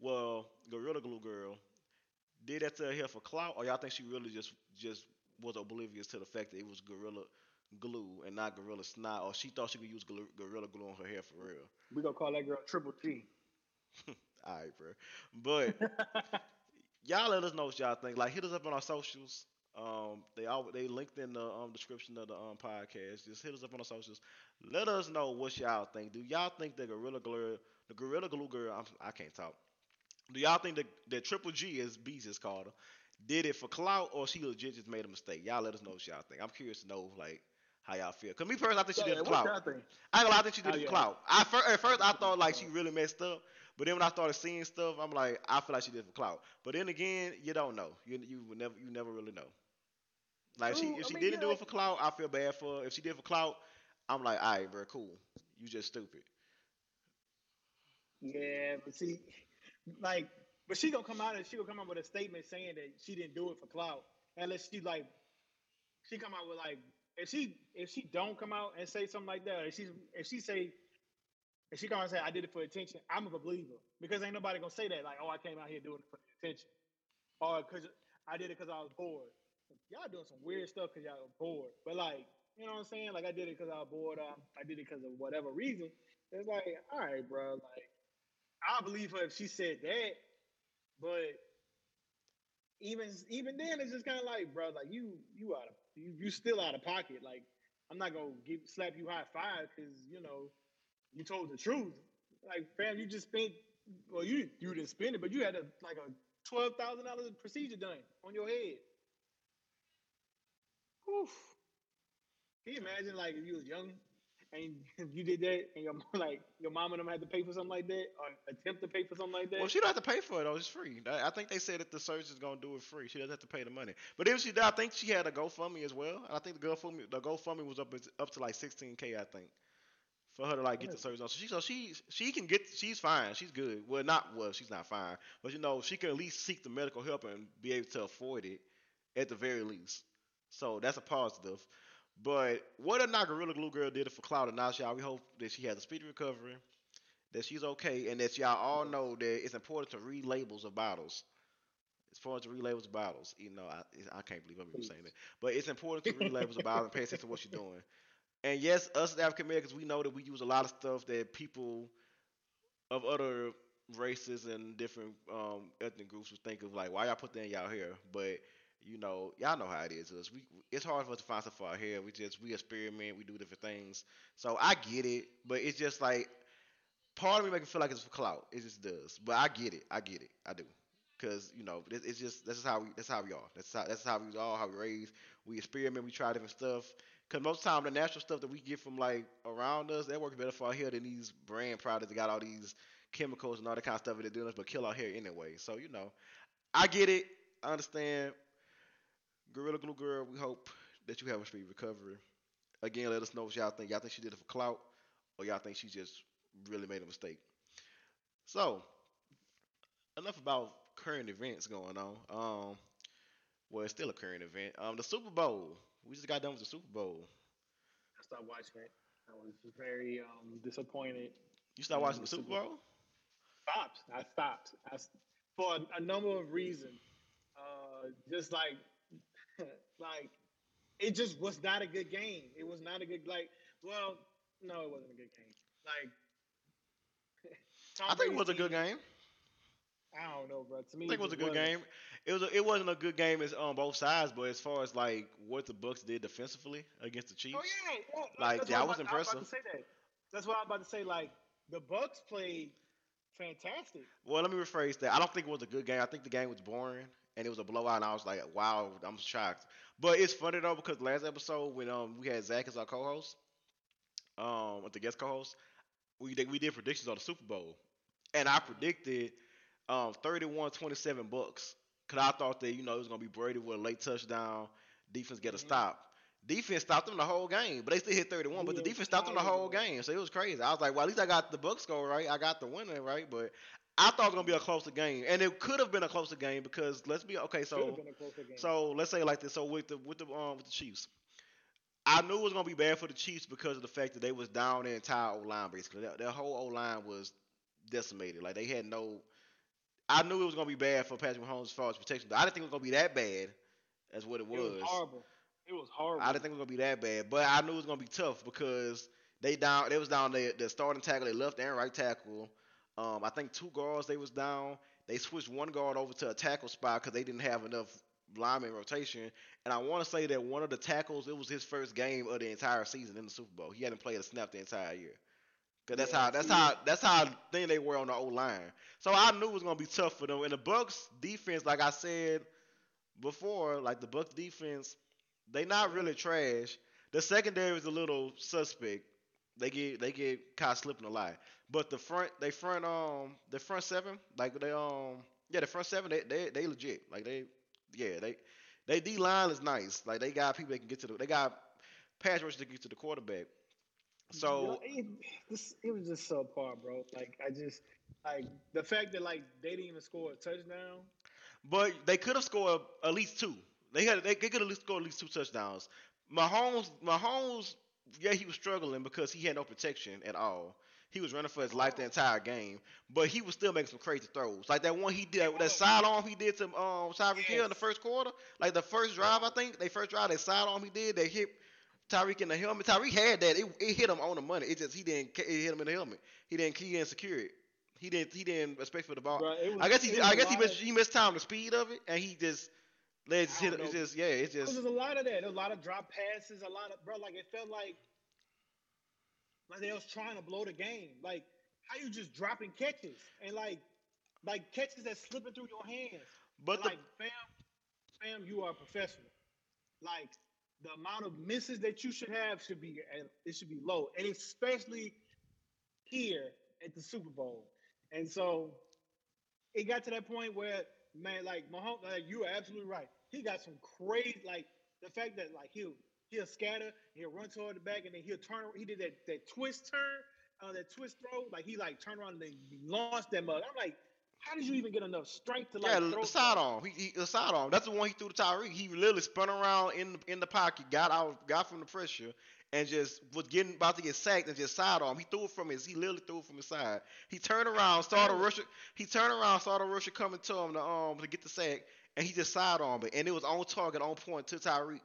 well, Gorilla Glue Girl, did that to her for clout, or y'all think she really just just was oblivious to the fact that it was Gorilla Glue and not Gorilla Snot, or she thought she could use Gorilla Glue on her hair for real? We gonna call that girl Triple T. All right, bro. But y'all let us know what y'all think. Like, hit us up on our socials. Um, they all they linked in the um, description of the um, podcast. Just hit us up on the socials. Let us know what y'all think. Do y'all think the Gorilla Glue, the Gorilla Glue girl? I'm, I can not talk. Do y'all think that, that Triple G, as Beats is called her, did it for clout or she legit just made a mistake? Y'all let us know what y'all think. I'm curious to know like how y'all feel. Cause me personally, I think she yeah, did it for clout. I, I think she did oh, it for yeah. clout. I at first I thought like she really messed up, but then when I started seeing stuff, I'm like, I feel like she did it for clout. But then again, you don't know. You you never you never really know. Like she, if she mean, didn't yeah, do it for clout, I feel bad for her. If she did for clout, I'm like, all right, bro, cool. You just stupid. Yeah, but see, like, but she gonna come out and she gonna come out with a statement saying that she didn't do it for clout, unless she like, she come out with like, if she if she don't come out and say something like that, if she if she say, if she come out and say I did it for attention, I'm a believer because ain't nobody gonna say that like, oh, I came out here doing it for attention, or because I did it because I was bored y'all doing some weird stuff because y'all bored. But like, you know what I'm saying? Like I did it because I was bored. Uh, I did it because of whatever reason. It's like, all right, bro. Like, I believe her if she said that, but even even then, it's just kind of like, bro, like you you out of you you still out of pocket. Like, I'm not gonna give slap you high five because you know you told the truth. Like, fam, you just spent. Well, you you didn't spend it, but you had a like a twelve thousand dollars procedure done on your head. Oof. Can you imagine like if you was young and you did that, and your like your mom and them had to pay for something like that, or attempt to pay for something like that. Well, she don't have to pay for it though; it's free. I think they said that the is gonna do it free. She doesn't have to pay the money. But if she did, I think she had a GoFundMe as well. I think the GoFundMe the GoFundMe was up up to like 16k, I think, for her to like get the search on. So she so she she can get she's fine. She's good. Well, not well, she's not fine, but you know she can at least seek the medical help and be able to afford it at the very least. So that's a positive. But what a not Gorilla Glue Girl did it for Cloud and now, y'all, we hope that she has a speedy recovery, that she's okay, and that y'all all know that it's important to read labels of bottles. As far as read labels of bottles. You know, I, I can't believe I'm even saying that. But it's important to read labels of bottles and pay attention to what you're doing. And yes, us African Americans, we know that we use a lot of stuff that people of other races and different um, ethnic groups would think of like, why y'all put that in y'all hair? But you know, y'all know how it is. Us, we it's hard for us to find stuff for our hair. We just we experiment, we do different things. So I get it, but it's just like part of me make it feel like it's for clout. It just does. But I get it. I get it. I do. Cause you know, it's just that's how we that's how we are. That's how that's how we all how we raised. We experiment. We try different stuff. Cause most time the natural stuff that we get from like around us that works better for our hair than these brand products that got all these chemicals and all that kind of stuff that they're doing us, but kill our hair anyway. So you know, I get it. I understand. Gorilla Glue Girl, we hope that you have a speedy recovery. Again, let us know what y'all think. Y'all think she did it for clout, or y'all think she just really made a mistake. So, enough about current events going on. Um, well, it's still a current event. Um, the Super Bowl. We just got done with the Super Bowl. I stopped watching it. I was very um, disappointed. You stopped watching the Super Bowl? Stopped. I stopped. I, for a, a number of reasons. Uh, just like like it just was not a good game. It was not a good like. Well, no, it wasn't a good game. Like I think it was a good game. I don't know, bro. To me, I think it was a good wasn't. game. It was. A, it wasn't a good game as on both sides, but as far as like what the Bucks did defensively against the Chiefs, oh yeah, yeah. like that was impressive. I was that. That's what I'm about to say. Like the Bucks played fantastic. Well, let me rephrase that. I don't think it was a good game. I think the game was boring and it was a blowout. And I was like, wow, I'm shocked. But it's funny though because last episode when um we had Zach as our co-host, um with the guest co-host, we did we did predictions on the Super Bowl, and I predicted um 31-27 Bucks because I thought that you know it was gonna be Brady with a late touchdown, defense get a mm-hmm. stop. Defense stopped them the whole game, but they still hit 31. But the defense stopped them the whole game, so it was crazy. I was like, well, at least I got the Bucks score right. I got the winner right, but I thought it was gonna be a closer game, and it could have been a closer game because let's be okay. So, so let's say like this. So with the with the um with the Chiefs, I knew it was gonna be bad for the Chiefs because of the fact that they was down their entire O line basically. Their, their whole O line was decimated. Like they had no. I knew it was gonna be bad for Patrick Mahomes as far as protection. But I didn't think it was gonna be that bad as what it was. It was horrible. It was horrible. I didn't think it was gonna be that bad, but I knew it was gonna be tough because they down. They was down the the starting tackle, they left and right tackle. Um, I think two guards they was down. They switched one guard over to a tackle spot because they didn't have enough lineman rotation. And I want to say that one of the tackles, it was his first game of the entire season in the Super Bowl. He hadn't played a snap the entire year. Cause that's yeah, how that's how that's how thing they were on the old line. So I knew it was gonna be tough for them. And the Bucks defense, like I said before, like the Bucks defense, they not really trash. The secondary is a little suspect. They get they get caught slipping a lot. But the front, they front um the front seven, like they um yeah the front seven they they, they legit like they yeah they they D line is nice like they got people that can get to the they got pass rush to get to the quarterback. So it, this, it was just so far, bro. Like I just like the fact that like they didn't even score a touchdown. But they could have scored at least two. They had they, they could have scored at least two touchdowns. Mahomes Mahomes yeah he was struggling because he had no protection at all. He was running for his life the entire game, but he was still making some crazy throws. Like that one he did, that sidearm he did to um Tyreek yes. Hill in the first quarter. Like the first drive, I think they first drive, that sidearm he did, they hit Tyreek in the helmet. Tyreek had that. It, it hit him on the money. It just he didn't it hit him in the helmet. He didn't key and secure it. He didn't he didn't expect for the ball. Bro, was, I guess he I guess he missed, he missed time the speed of it, and he just. Let just hit. Him. It's just yeah. It's just. There's a lot of that. There's a lot of drop passes. A lot of bro. Like it felt like like they was trying to blow the game. Like how you just dropping catches and like like catches that slipping through your hands. But like fam, fam, you are a professional. Like the amount of misses that you should have should be it should be low, and especially here at the Super Bowl. And so it got to that point where man, like Mahomes, like you are absolutely right. He got some crazy, like the fact that like he'll he'll scatter, he'll run toward the back, and then he'll turn. He did that that twist turn, uh, that twist throw, like he like turned around and then launched that mug. I'm like, how did you even get enough strength to like? Yeah, throw side. He, he the side. That's the one he threw to Tyreek. He literally spun around in the, in the pocket, got out, got from the pressure, and just was getting about to get sacked and just side. He threw it from his. He literally threw it from his side. He turned around, saw the rusher. He turned around, started rushing coming to him to um to get the sack, and he just side it, and it was on target, on point to Tyreek,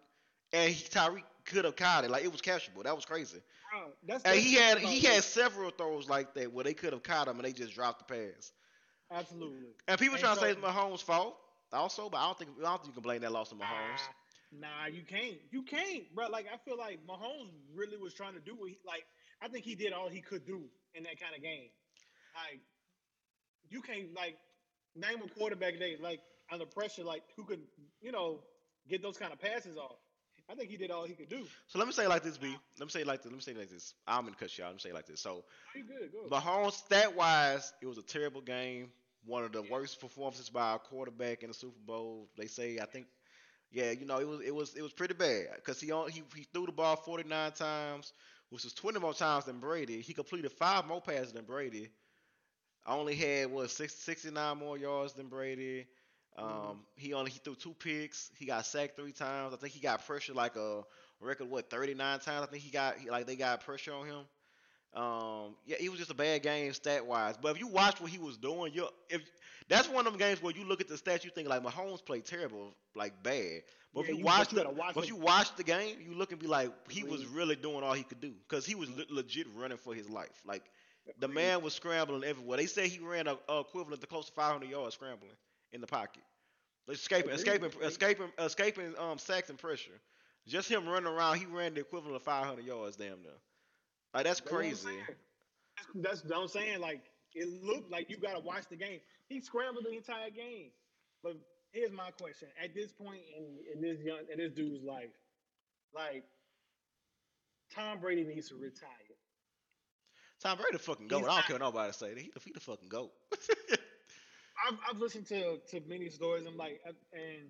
and he, Tyreek could have caught it. Like it was catchable. That was crazy. Bro, that's, And he had he had several throws like that where they could have caught him and they just dropped the pass. absolutely. And people And trying to say it's Mahomes' fault also, but I don't think I don't think you can blame that loss to Mahomes. Nah, you can't. You can't, bro. Like I feel like Mahomes really was trying to do what he like. I think he did all he could do in that kind of game. Like you can't like name a quarterback today like under pressure, like who could you know get those kind of passes off. I think he did all he could do. So let me say it like this, B. Let me say it like this. Let me say it like this. I'm gonna cut you out. Let me say it like this. So He good, good. Mahomes, stat wise, it was a terrible game. One of the worst performances by a quarterback in the Super Bowl. They say, I think, yeah, you know, it was it was it was pretty bad because he, on- he he threw the ball 49 times, which was 20 more times than Brady. He completed five more passes than Brady. Only had what six, 69 more yards than Brady. Um, he only he threw two picks. He got sacked three times. I think he got pressure like a record what 39 times. I think he got he, like they got pressure on him. Um, yeah, it was just a bad game stat wise. But if you watch what he was doing, you if that's one of them games where you look at the stats, you think like Mahomes played terrible, like bad. But Yeah, if you, you- watch the, watch but him. you watch the game, you look and be like, he was really doing all he could do because he was le- legit running for his life. Like the man was scrambling everywhere. They say he ran a, a equivalent to close to 500 yards scrambling in the pocket, escaping, escaping, escaping, escaping um sacks and pressure. Just him running around, he ran the equivalent of 500 yards, damn near. Like that's crazy. That's, that's what I'm saying. Like it looked like you got to watch the game. He scrambled the entire game. But here's my question: At this point in, in this young in this dude's life, like Tom Brady needs to retire. Tom Brady the fucking goat. I don't care what nobody say. He the, he the fucking goat. I've, I've listened to to many stories. I'm like, and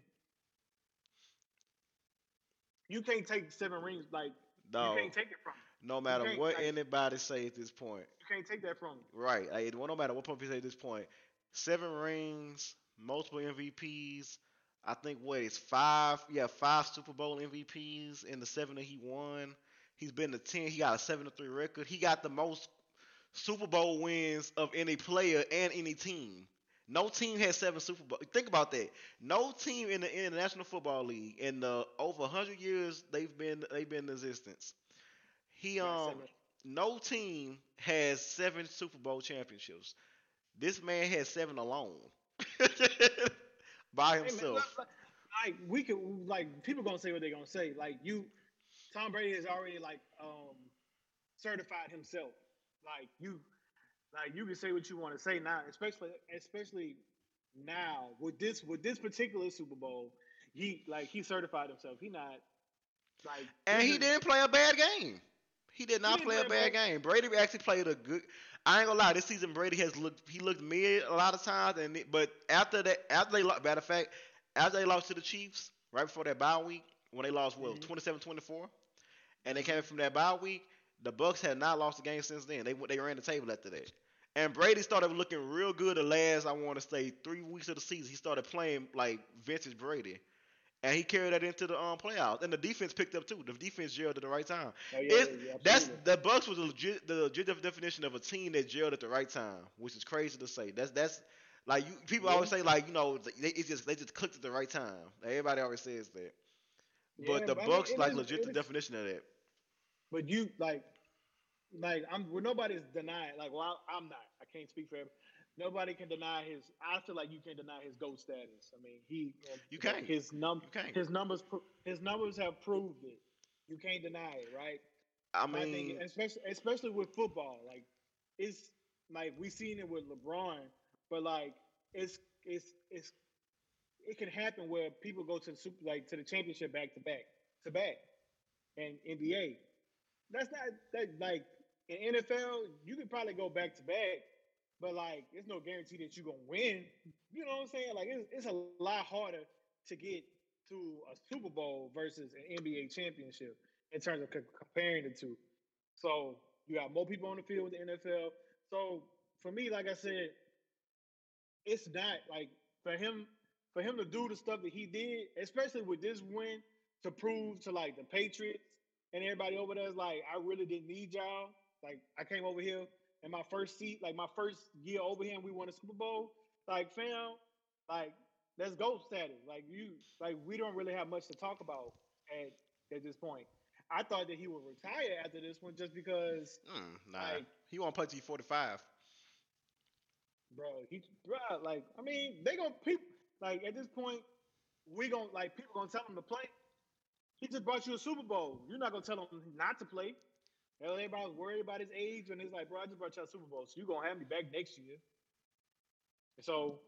you can't take seven rings. Like no, you can't take it from. him. no matter what like- anybody say at this point. You can't take that from. him. Right. Like, well, no matter what point you say at this point, seven rings, multiple MVPs. I think what is five? Yeah, five Super Bowl MVPs in the seven that he won. He's been to ten. He got a seven to three record. He got the most Super Bowl wins of any player and any team. No team has seven Super Bowl. Think about that. No team in the, in the National Football League in the over hundred years they've been they've been in existence. He um no team has seven Super Bowl championships. This man has seven alone by Hey, man, himself. like we could like people gonna say what they're gonna say. Like you, Tom Brady has already like um certified himself. Like you, like you can say what you want to say now, especially especially now with this with this particular Super Bowl. He like he certified himself. He not like and he didn't play a bad game. He did not didn't play a play a bad bad- game. Brady actually played a good. I ain't gonna lie. This season, Brady has looked. He looked mid a lot of times, and but after that, after they lost, matter of fact, after they lost to the Chiefs right before that bye week, when they lost what Mhm. 27-24, and they came from that bye week, the Bucks had not lost a game since then. They they ran the table after that. And Brady started looking real good the last, I want to say, three weeks of the season. He started playing like vintage Brady. And he carried that into the um, playoffs. And the defense picked up too. The defense jailed at the right time. Oh, yeah, yeah, that's the Bucks was the legit, the legit definition of a team that jailed at the right time, which is crazy to say. That's that's like you people Yeah. always say like you know they it's just they just clicked at the right time. Everybody always says that. But the I mean, Bucks like is- legit the is- definition of that. But you like, like I'm. Well, nobody's denying. Like, well, I, I'm not. I can't speak for everybody. Nobody can deny his. I feel like you can't deny his goat status. I mean, he. You can't. His num. You can't. His numbers. His numbers have proved it. You can't deny it, right? I My thing, mean, especially especially with football, like it's like we've seen it with LeBron, but like it's it's it's it can happen where people go to the super like to the championship back to back to back. and NBA. That's not that like in NFL, you could probably go back to back, but like it's no guarantee that you're gonna win. You know what I'm saying? Like it's, it's a lot harder to get to a Super Bowl versus an NBA championship in terms of c- comparing the two. So you got more people on the field with the NFL. So for me, like I said, it's not like for him for him to do the stuff that he did, especially with this win, to prove to like the Patriots and everybody over there is like, I really didn't need y'all. Like I came over here in my first seat, like my first year over here, and we won a Super Bowl. Like fam, like let's go status. Like you, like we don't really have much to talk about at at this point. I thought that he would retire after this one just because, Mm, nah, Like- he won't play till 45. bro. He, bro, like I mean, they gonna people like at this point, we gonna like people gonna tell him to play. He just brought you a Super Bowl. You're not gonna tell him not to play. Hell, everybody's worried about his age, and he's like, bro, I just brought you a Super Bowl, so you're gonna have me back next year. So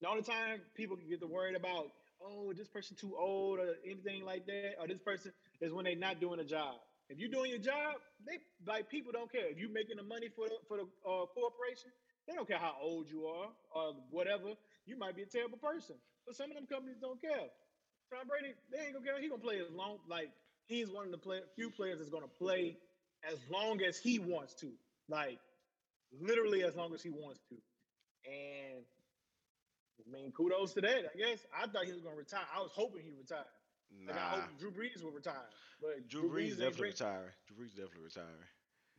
the only time people can get to worried about, oh, this person too old or anything like that, or this person is when they're not doing a job. If you're doing your job, they like people don't care. If you're making the money for the for the uh, corporation, they don't care how old you are or whatever. You might be a terrible person, but some of them companies don't care. Tom Brady, they ain't gonna care. He gonna play as long like he's one of the play, few players that's gonna play as long as he wants to, like literally as long as he wants to. And I mean, kudos to that. I guess I thought he was gonna retire. I was hoping he retired. Like I Nah, hope Drew Brees will retire, but Drew Brees ain't definitely bring- retiring. Drew Brees definitely retiring.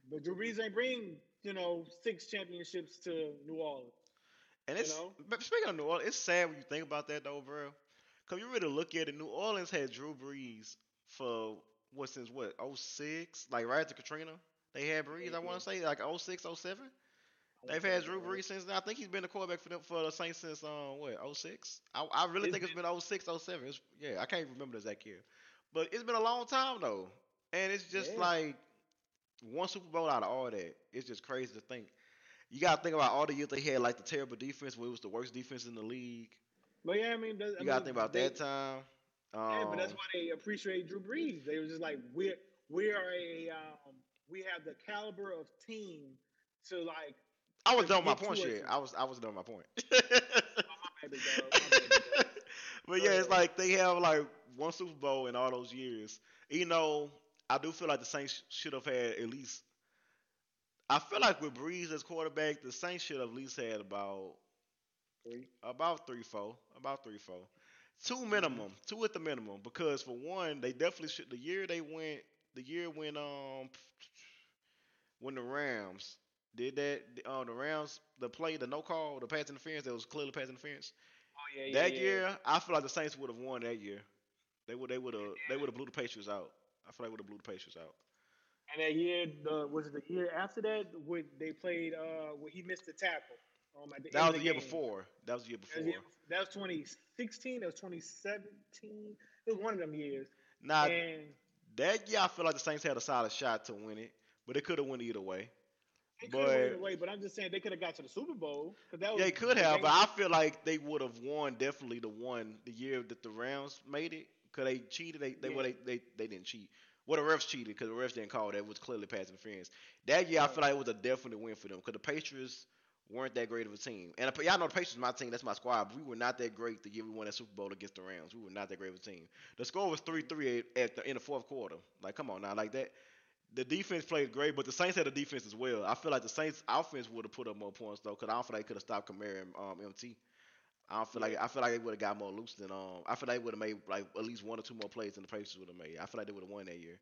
But Drew Brees ain't bring you know six championships to New Orleans. And You it's know? but speaking of New Orleans, it's sad when you think about that though, bro. Cause you really look at it, New Orleans had Drew Brees for what since what 06? like right after Katrina. They had Brees, I want to say like 06, 07. They've had Drew Brees since then. I think he's been the quarterback for them for the Saints since um what 06? I, I really It's think it's been 06, 07. It's, yeah, I can't remember the exact year, but it's been a long time though, and it's just Yeah. like one Super Bowl out of all that. It's just crazy to think. You gotta think about all the years they had like the terrible defense, where it was the worst defense in the league. But yeah, I mean, I You gotta think about they- that time. Um, Yeah, but that's why they appreciate Drew Brees. They were just like, we're we are a um, we have the caliber of team to like. I was done my point shit. I was I was done my point. My bad, big dog. My bad, big dog. but yeah, it's like they have like one Super Bowl in all those years. You know, I do feel like the Saints should have had at least. I feel like with Brees as quarterback, the Saints should have at least had about Three. about three four, about three four, two Mm-hmm. minimum, two at the minimum. Because for one, they definitely should. The year they went, the year when um when the Rams did that, uh, the Rams the play, the no call, the pass interference, that was clearly pass interference. Oh yeah, yeah. That yeah. year, I feel like the Saints would have won that year. They would, they would have, they would have blew the Patriots out. I feel like would have blew the Patriots out. And that year, the was it the year after that? When they played, uh, when he missed the tackle. Um, That was the year game. before. That was the year before. that was 2016. That was 2017. It was one of them years. Now and that year, I feel like the Saints had a solid shot to win it, but it could have went either way. They could have went either way. But I'm just saying they could have got to the Super Bowl. that was Yeah, they could have, but I feel like they would have won definitely the one the year that the Rams made it. Cause they cheated. They they well, they, they they didn't cheat. Well, the refs cheated because the refs didn't call that. It was clearly pass interference. That year, I feel like it was a definite win for them because the Patriots weren't that great of a team. And y'all know the Patriots, my team, that's my squad. But we were not that great the year we won that Super Bowl against the Rams. We were not that great of a team. The score was three three at, at the in the fourth quarter. Like, come on now, like that. The defense played great, but the Saints had a defense as well. I feel like the Saints offense would have put up more points though, because I don't feel like they could have stopped Kamara and um, MT. I don't feel like I feel like they would have got more loose than um. I feel like they would have made like at least one or two more plays than the Patriots would have made. I feel like they would have won that year.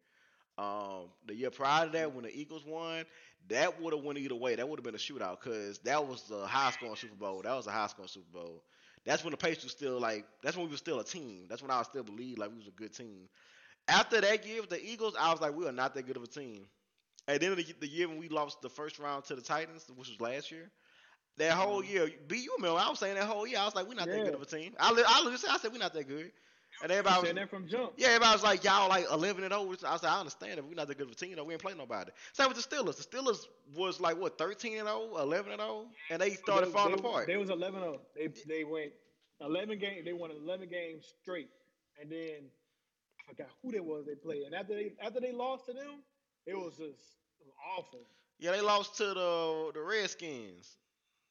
Um, the year prior to that, when the Eagles won, that would have went either way. That would have been a shootout because that was a high scoring Super Bowl. That was a high scoring Super Bowl. That's when the Patriots still like. That's when we were still a team. That's when I still believed like we was a good team. After that year with the Eagles, I was like, we are not that good of a team. And then the, the year when we lost the first round to the Titans, which was last year, that whole year, B, you remember I was saying that whole year, I was like, we're not that good of a team. I, I, I said we're not that good. And everybody was, that from jump. yeah, everybody was like, y'all like 11 and 0. I said, I understand it. We're not that good of a team. though. We ain't playing nobody. Same with the Steelers. The Steelers was like, what, 13 and 0, 11 and 0? And they started they, falling they, apart. They was 11 0. They they went 11 games. They won 11 games straight, and then I forgot who they was they played, and after they after they lost to them, it was just it was awful. Yeah, they lost to the the Redskins.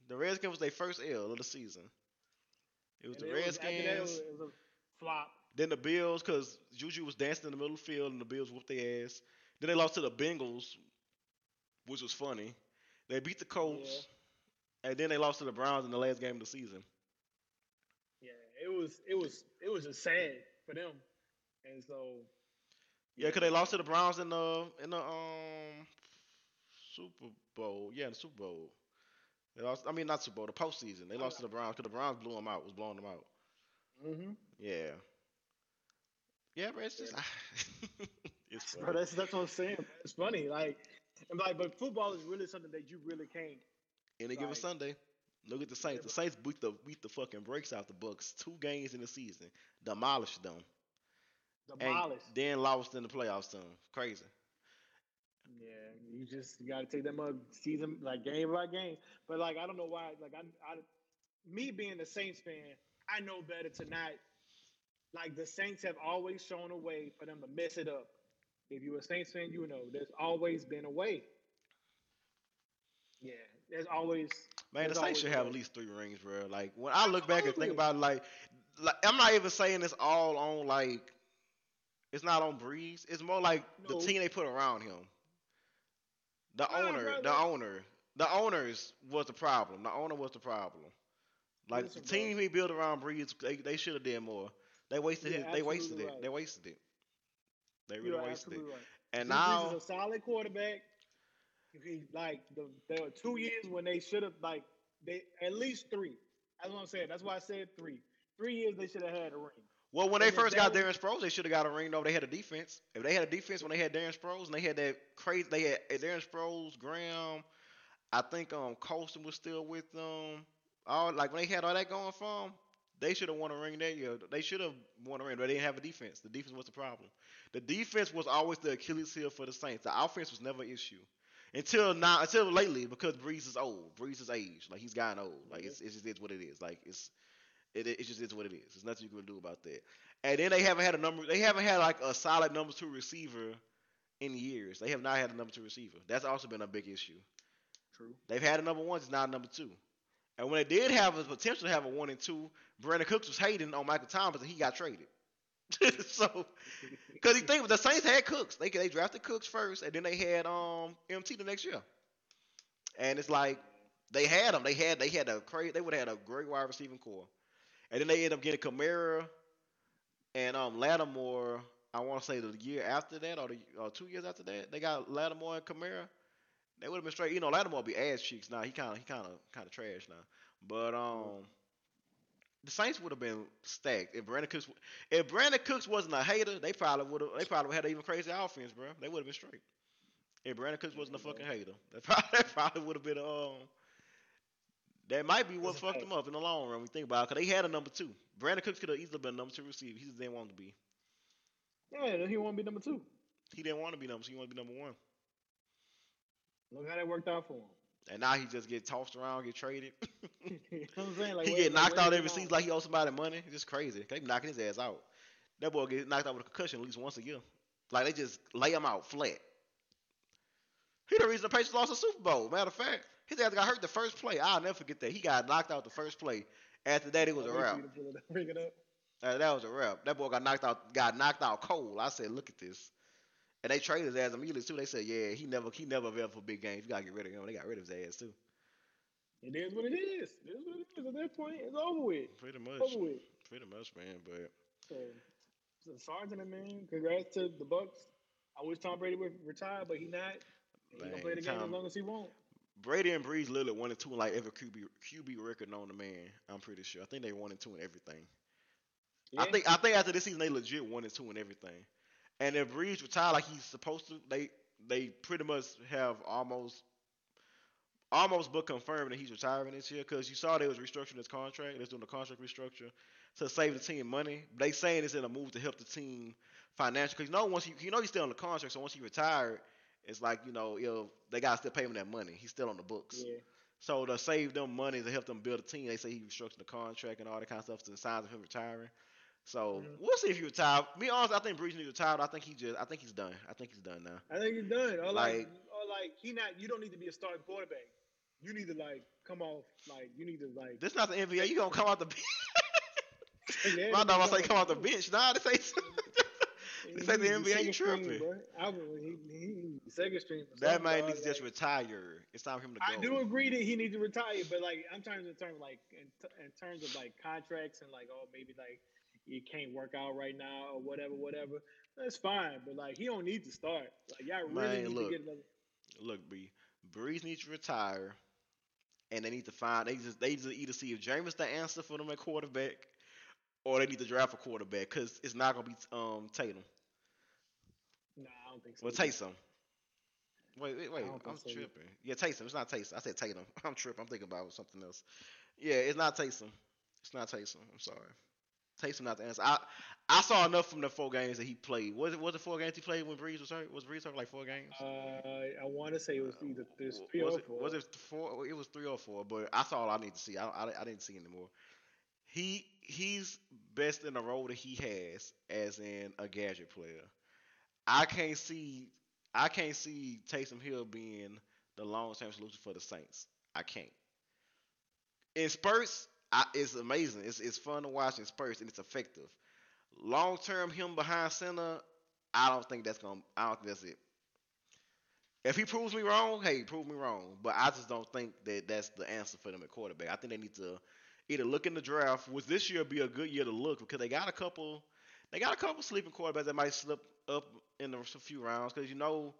The Redskins was their first L of the season. It was And the it was- after that, Redskins. was, it was a flop. Then the Bills, because Juju was dancing in the middle of the field and the Bills whooped their ass. Then they lost to the Bengals, which was funny. They beat the Colts, and then they lost to the Browns in the last game of the season. Yeah, it was it was it was just sad for them, and so Yeah, because they lost to the Browns in the in the um Super Bowl. Yeah, in the Super Bowl. They lost. I mean, not Super Bowl. The postseason. They lost to the Browns because the Browns blew them out. Was blowing them out. mm-hmm. Yeah. Yeah, but it's just. it's bro, that's that's what I'm saying. It's funny, like, I'm like, but football is really something that you really can't. Any given Sunday. Look at the Saints. The Saints beat the beat the fucking brakes out the Bucks. Two games in the season, demolished them, and then lost in the playoffs. To them. Crazy. Yeah, you just you got to take them up season like game by game. But like I don't know why. Like I, I, me being a Saints fan, I know better to not. Like the Saints have always shown a way for them to mess it up. If you're a Saints fan, you know there's always been a way. Yeah, there's always. Man, the Saints should have at least three rings, bro. Like when I look back and think about it, like, like I'm not even saying this all on like it's not on Brees. It's more like No. the team they put around him. The Nah, owner, brother. the owner, the owners was the problem. The owner was the problem. Like Listen, the team he built around Brees, they, they should have did more. They wasted You're his, they wasted absolutely it. They wasted it. They really You're wasted it. right. And Drew Brees now, is a solid quarterback. He, like the, there were two years when they should have like they at least three. That's what I'm saying. That's why I said three. Three years they should have had a ring. well, when they and if first got Darren Sproles, they should have got a ring. Though they had a defense. If they had a defense when they had Darren Sproles and they had that crazy, they had Darren Sproles, Graham. I think um Colston was still with them. All like when they had all that going for them, they should have won a ring that year. They should have won a ring, but they didn't have a defense. The defense was the problem. The defense was always the Achilles heel for the Saints. The offense was never an issue until now. Until lately, because Brees is old. Brees is age. Like he's gotten old. Like it's it's just is what it is. Like it's it it just is what it is. There's nothing you can do about that. And then they haven't had a number. They haven't had like a solid number two receiver in years. They have not had a number two receiver. That's also been a big issue. True. They've had a number one, it's not a number two. And when they did have a potential to have a one and two, Brandin Cooks was hating on Michael Thomas and he got traded. so, because he think the Saints had Cooks, they they drafted Cooks first, and then they had um MT the next year. And it's like they had them. They had they had a crazy. They would have had a great wide receiving core, and then they ended up getting Kamara and um Lattimore. I want to say the year after that, or the or two years after that, they got Lattimore and Kamara. They would have been straight. You know, Lattimore would be ass cheeks now. He kind of he kind of kind of trash now. But um, the Saints would have been stacked if Brandin Cooks. If Brandin Cooks wasn't a hater, they probably would have. They probably had an even crazy offense, bro. They would have been straight. If Brandin Cooks wasn't a fucking hater, that probably, probably would have been um. That might be what That's fucked them up in the long run. We think about it, because they had a number two. Brandin Cooks could have easily been a number two receiver. He just didn't want to be. Yeah, he won't be number two. He didn't want to be number. two. He wanted to be number one. Look how that worked out for him. And now he just get tossed around, get traded. you know what I'm saying? Like he get knocked out every season like he owes somebody money. It's just crazy. They be knocking his ass out. That boy get knocked out with a concussion at least once a year. Like they just lay him out flat. He the reason the Patriots lost the Super Bowl. Matter of fact, his ass got hurt the first play. I'll never forget that. He got knocked out the first play. After that, it was a I'll wait for wrap. you to pull it up, Bring it up. Uh, that was a wrap. That boy got knocked out. Got knocked out cold. I said, look at this. And they traded his ass immediately too. They said, yeah, he never, he never available for big games. You gotta get rid of him. They got rid of his ass too. It is what it is. It is what it is. At that point, it's over with. Pretty much. Over with. Pretty much, man. But So, so Sergeant, man, congrats to the Bucks. I wish Tom Brady would retire, but he not. He gonna play the game as long as he won't. Brady and Brees literally one and two in like every QB QB record known to man. I'm pretty sure. I think they one and two in everything. I think I think after this season they legit one and two in everything. And if Brees retired like he's supposed to, they they pretty much have almost almost but confirmed that he's retiring this year because you saw they was restructuring his contract. They're doing the contract restructure to save the team money. They saying it's in a move to help the team financially because you know once you you know he's still on the contract, so once he retired, it's like you know he'll, they got to still pay him that money. He's still on the books. Yeah. So to save them money to help them build a team, they say he restructured the contract and all that kind of stuff to the signs of him retiring. So mm-hmm. we'll see if he retires. Me honest, I think Brees needs to retire. I think he just, I think he's done. I think he's done now. I think he's done. Or like, like, or like he not. You don't need to be a starting quarterback. You need to like come off. Like you need to like. This not the NBA. You gonna come out the. yeah, My dog say come off the bench. Nah, this ain't. this ain't the NBA. You tripping? I he, he, second stream. That man needs to just retire. It's time for him to go. I do agree that he needs to retire, but like I'm trying to term like in, t- in terms of like contracts and like oh maybe like it can't work out right now or whatever, whatever. That's fine, but like he don't need to start. Like y'all really Man, need look, to get another. Look, B, Brees needs to retire, and they need to find. They just they just either see if Jameis the answer for them at quarterback, or they need to draft a quarterback because it's not gonna be um Tatum. No, I don't think so. Well, Taysom. Wait, wait, wait. I'm so tripping. Either. Yeah, Taysom. It's not Taysom. I said Tatum. I'm tripping. I'm thinking about something else. Yeah, it's not Taysom. It's not Taysom. I'm sorry. Taysom not the answer. I I saw enough from the four games that he played. Was it was it four games he played when Brees was hurt? Was Brees hurt like four games? Uh, I want to say it was either three was or it, four. Was it four? It was three or four. But I saw all I need to see. I, I, I didn't see anymore. He he's best in the role that he has as in a gadget player. I can't see I can't see Taysom Hill being the long term solution for the Saints. I can't. In spurts, I, it's amazing. It's it's fun to watch in Spurs and it's effective. Long term, him behind center, I don't think that's gonna. I don't think that's it. If he proves me wrong, hey, prove me wrong. But I just don't think that that's the answer for them at quarterback. I think they need to either look in the draft, which this year be a good year to look because they got a couple. They got a couple sleeping quarterbacks that might slip up in a few rounds because you know,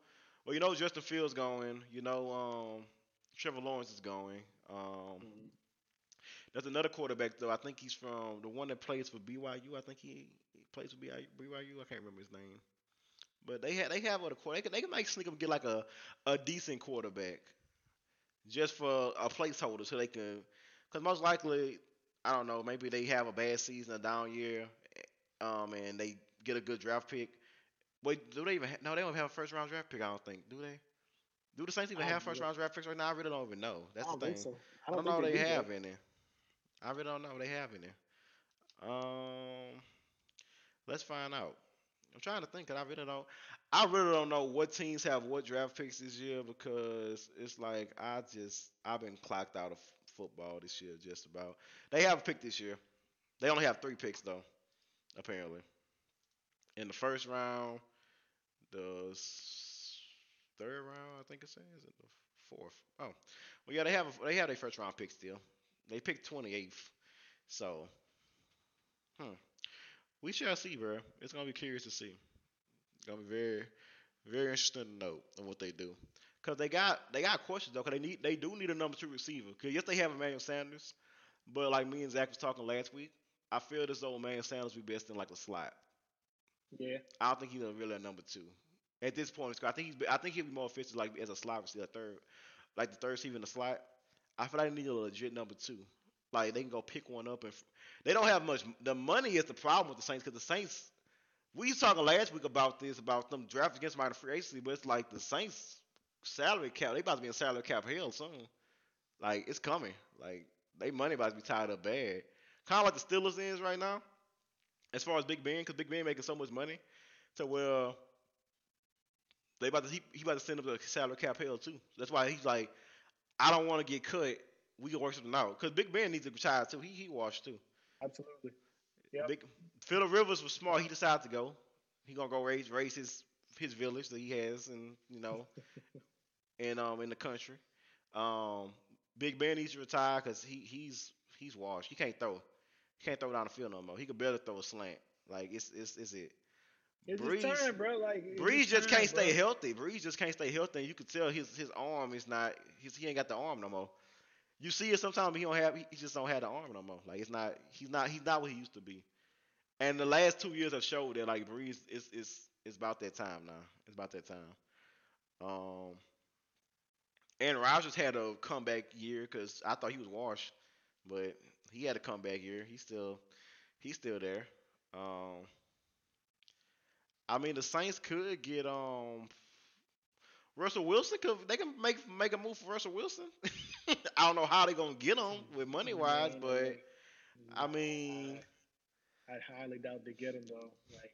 well, you know Justin Fields going. You know, um, Trevor Lawrence is going. Um, mm-hmm. There's another quarterback though. I think he's from the one that plays for BYU. I think he, he plays for BYU. I can't remember his name. But they have they have other quarter. They can, they can make sneak up and get like a, a decent quarterback, just for a placeholder, so they can. Because most likely, I don't know. Maybe they have a bad season, a down year, um, and they get a good draft pick. Wait, do they even? no, they don't have a first round draft pick. I don't think. Do they? Do the Saints even have first round draft picks right now? I really don't even know. That's the thing. So. I don't, I don't know they, they have any. I really don't know what they have in there. Um, let's find out. I'm trying to think, and I really don't. I really don't know what teams have what draft picks this year because it's like I just I've been clocked out of football this year just about. They have a pick this year. They only have three picks though, apparently. In the first round, the third round, I think it says, it the fourth. Oh, well, yeah, they have a, they have their first round pick still. They picked 28th. So, hmm. We shall see, bro. It's gonna be curious to see. It's gonna be very, very interesting to know of what they do. Cause they got they got questions though. Cause they need they do need a number two receiver. Cause yes, they have Emmanuel Sanders, but like me and Zach was talking last week, I feel this old man Sanders be best in like a slot. Yeah. I don't think he's really a number two at this point. I think he's I think he'll be more efficient like as a slot receiver, third, like the third receiver in the slot. I feel like they need a legit number two. Like they can go pick one up, and they don't have much. The money is the problem with the Saints because the Saints. We was talking last week about this about them drafting against minor free agency, but it's like the Saints salary cap. They about to be in salary cap hell soon. Like it's coming. Like they money about to be tied up bad. Kind of like the Steelers is right now, as far as Big Ben, because Big Ben making so much money. So well, they about to he, he about to send up the salary cap hell too. That's why he's like, I don't want to get cut. We can work something out because Big Ben needs to retire too. He he washed too. Absolutely. Yeah. Big Philip Rivers was smart. He decided to go. He gonna go raise raise his his village that he has and you know, and um in the country. Um, Big Ben needs to retire because he he's he's washed. He can't throw. He can't throw down the field no more. He could barely throw a slant. Like it's it's it's it. It's turn, bro. Like Brees just can't bro. stay healthy. Brees just can't stay healthy. And you could tell his his arm is not. His, he ain't got the arm no more. You see it sometimes. He don't have. He just don't have the arm no more. Like it's not. He's not. He's not what he used to be. And the last two years have showed that like Brees is is it's about that time now. It's about that time. Um. And Rodgers had a comeback year because I thought he was washed, but he had a comeback year. He's still he's still there. Um. I mean, the Saints could get um Russell Wilson. Could they can make make a move for Russell Wilson? I don't know how they're gonna get him with money wise, but I mean, I highly doubt they get him though. Like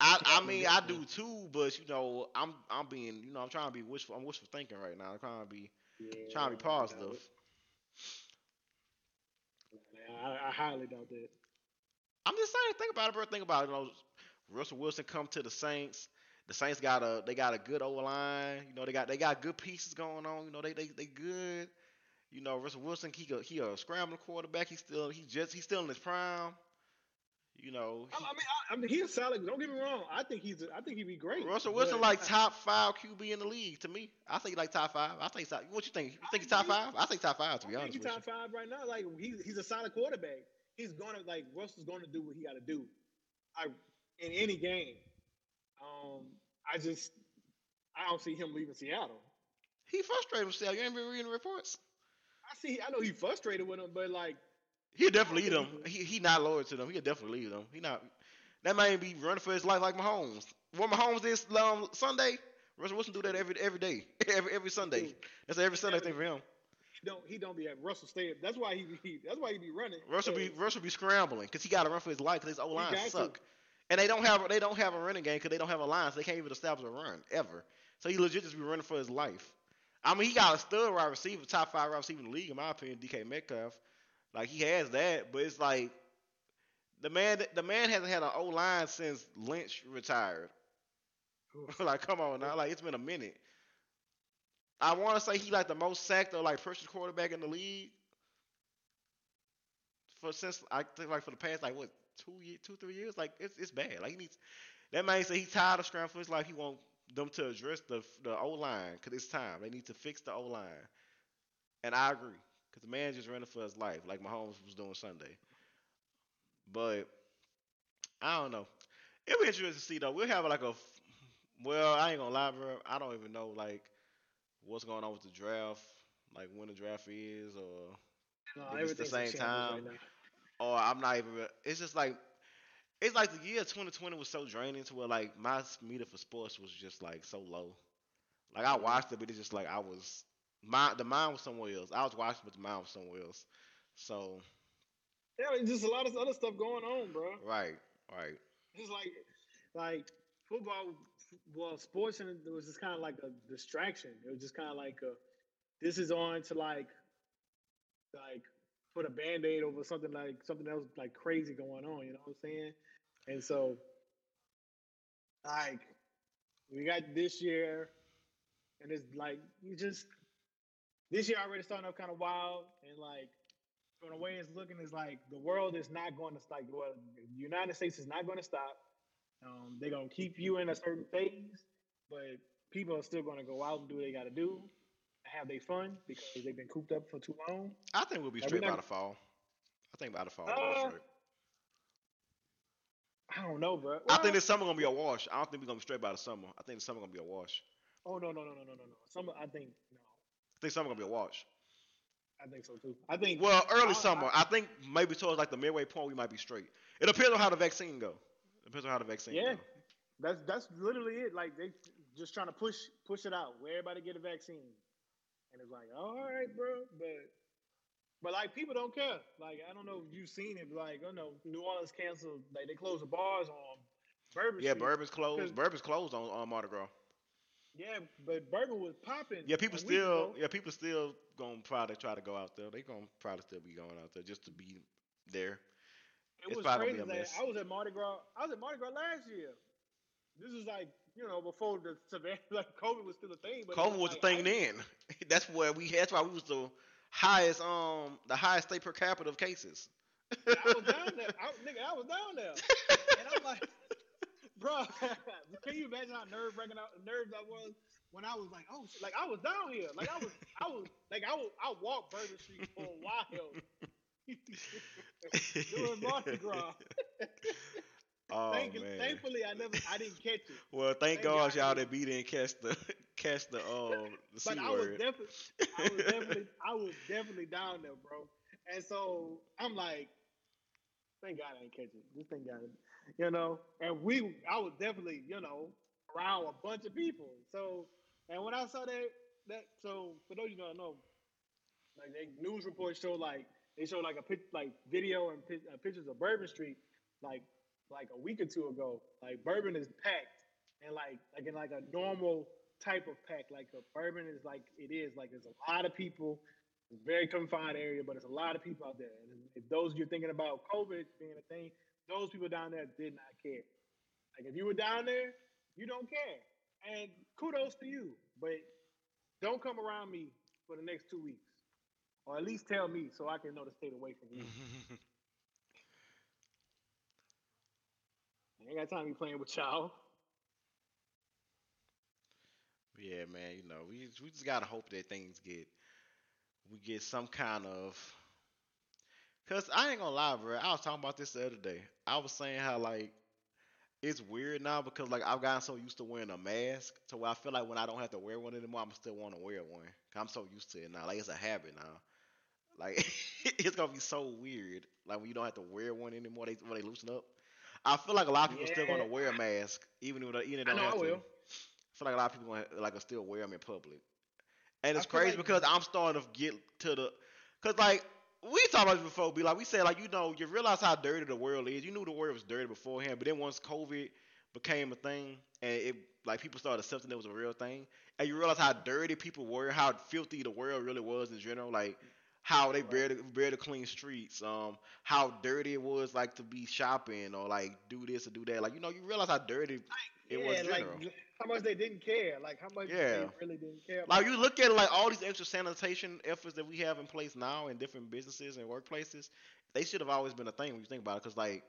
I, I mean I do too, but you know I'm I'm being you know I'm trying to be wishful I'm wishful thinking right now. I'm trying to be yeah, trying to be positive. I, I highly doubt that. I'm just saying, think about it, bro. Think about it. You know, Russell Wilson come to the Saints. The Saints got a they got a good O line. You know, they got they got good pieces going on. You know, they they they good. You know, Russell Wilson, he a, he a scrambling quarterback. He's still he just he's still in his prime. You know, he, I mean, I, I mean, he's solid. Don't get me wrong. I think he's, I think he'd be great. Russell Wilson, like top five QB in the league to me. I think like top five. I think. What you think? You think he's top five? I think top five. To be I honest, think he's top five right now. Like he's he's a solid quarterback. He's gonna like Russell's gonna do what he got to do. I in any game. Um, I just I don't see him leaving Seattle. He frustrated with Seattle. You ain't been reading reports. I see. I know he frustrated with him, but like He'll definitely lead them. He he not loyal to them. He'll definitely lead them. He not. That man be running for his life like Mahomes. What Mahomes is um, Sunday, Russell Wilson do that every every day, every every Sunday. That's every Sunday thing for him. He don't he don't be at Russell stay. That's why he be that's why he be running. Russell be Russell be scrambling because he got to run for his life because his O line suck. To. And they don't have they don't have a running game because they don't have a line, so they can't even establish a run ever. So he legit just be running for his life. I mean, he got a stud wide receiver, top five wide receiver in the league, in my opinion, DK Metcalf. Like he has that, but it's like the man the man hasn't had an O line since Lynch retired. like come on now, like it's been a minute. I want to say he like the most sacked or like pressure quarterback in the league for since I think like for the past like what two year, two three years. Like it's it's bad. Like he needs that man said he's tired of scrambling for his life. He want them to address the the O line because it's time. They need to fix the O line, and I agree. Because the man just running for his life, like Mahomes was doing Sunday. But I don't know. It'll be interesting to see though. We'll have like a well, I ain't gonna lie, bro. I don't even know like what's going on with the draft, like when the draft is, or no, it's the same time. Right or I'm not even. It's just like it's like the year 2020 was so draining to where like my meter for sports was just like so low. Like I watched it, but it's just like I was my the mind was somewhere else. I was watching, but the mind was somewhere else. So yeah, there's just a lot of other stuff going on, bro. Right, right. It's like like football, well, sports, and it was just kind of like a distraction. It was just kind of like a, this is on to like like put a band-aid over something like something else like crazy going on. You know what I'm saying? And so like we got this year, and it's like you just this year already starting off kind of wild and like from the way it's looking is like the world is not going to stop. Well, the United States is not going to stop. Um, they're gonna keep you in a certain phase, but people are still gonna go out and do what they got to do, have their fun because they've been cooped up for too long. I think we'll be straight by the fall. I think by the fall, uh, I don't know, bro. Well, I think this summer gonna be a wash. I don't think we're gonna be straight by the summer. I think the summer gonna be a wash. Oh no no no no no no no. Summer, I think no. I think summer gonna be a wash. I think so too. I think well, early I, summer. I, I, think maybe towards like the midway point we might be straight. It depends on how the vaccine go. It depends on how the vaccine. Yeah, go. that's that's literally it. Like they just trying to push push it out where everybody get a vaccine, and it's like, all right, bro, but but like people don't care. Like I don't know if you've seen it. Like I know New Orleans canceled. Like they closed the bars on Bourbon. Yeah, Street. Bourbon's closed. Bourbon's closed on, on Mardi Gras. Yeah, but Bourbon was popping. Yeah, people still. Yeah, people still gonna probably try to go out there. They gonna probably still be going out there just to be there. It it's was crazy. That I was at Mardi Gras. I was at Mardi Gras last year. This is like you know before the severe like COVID was still a thing. But COVID was, was like, a thing then. that's where we. That's why we was the highest um the highest state per capita of cases. I was down there. I, nigga, I was down there, and I'm like bro. can you imagine how nerve wracking nerves I was when I was like, oh, shit. like I was down here, like I was, I was, like I was, I walked Bourbon Street for a while doing Mardi Gras. Oh Thank, man! Thankfully, I never, I didn't catch it. Well, thank, thank God, y'all that beat didn't catch the catch the um the But I was definitely, I was definitely, I was definitely down there, bro. And so I'm like, thank God I didn't catch it. Just thank God you know, and we, I was definitely, you know, around a bunch of people. So, and when I saw that, that, so for those you don't know, like they news reports show like they show like a pic, like video and uh, pictures of Bourbon Street, like like a week or two ago. Like bourbon is packed, and like like in like a normal type of pack. Like a bourbon is like it is like there's a lot of people. It's a very confined area, but there's a lot of people out there. And if those you're thinking about COVID being a thing, those people down there did not care. Like if you were down there, you don't care. And kudos to you, but don't come around me for the next two weeks, or at least tell me so I can know to stay away from you. I ain't got time to be playing with y'all. Yeah, man. You know, we we just gotta hope that things get we get some kind of. Cause I ain't gonna lie, bro. I was talking about this the other day. I was saying how like it's weird now because like I've gotten so used to wearing a mask to where I feel like when I don't have to wear one anymore, I'm still want to wear one. i I'm so used to it now. Like it's a habit now. Like it's gonna be so weird. Like when you don't have to wear one anymore, they when they loosen up. I feel like a lot of people yeah. still gonna wear a mask even if even if they don't have I to. I feel like a lot of people gonna like still wear them in public. And it's crazy like, because I'm starting to get to the, cause like we talked about this before. Be like we said, like you know, you realize how dirty the world is. You knew the world was dirty beforehand, but then once COVID became a thing and it like people started accepting it was a real thing, and you realize how dirty people were, how filthy the world really was in general. Like how they barely barely clean streets, um, how dirty it was like to be shopping or like do this or do that. Like you know, you realize how dirty it yeah, was. General. Like how much they didn't care, like how much yeah. they really didn't care. Like you look at like all these extra sanitation efforts that we have in place now in different businesses and workplaces, they should have always been a thing when you think about it. Because like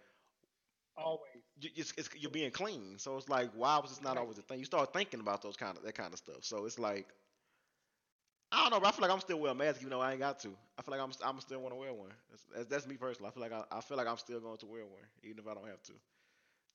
always, it's, it's, you're being clean, so it's like why was this not right. always a thing? You start thinking about those kind of that kind of stuff. So it's like I don't know, but I feel like I'm still wearing a mask even though I ain't got to. I feel like I'm I'm still want to wear one. That's, that's, that's me personally. I feel like I, I feel like I'm still going to wear one even if I don't have to.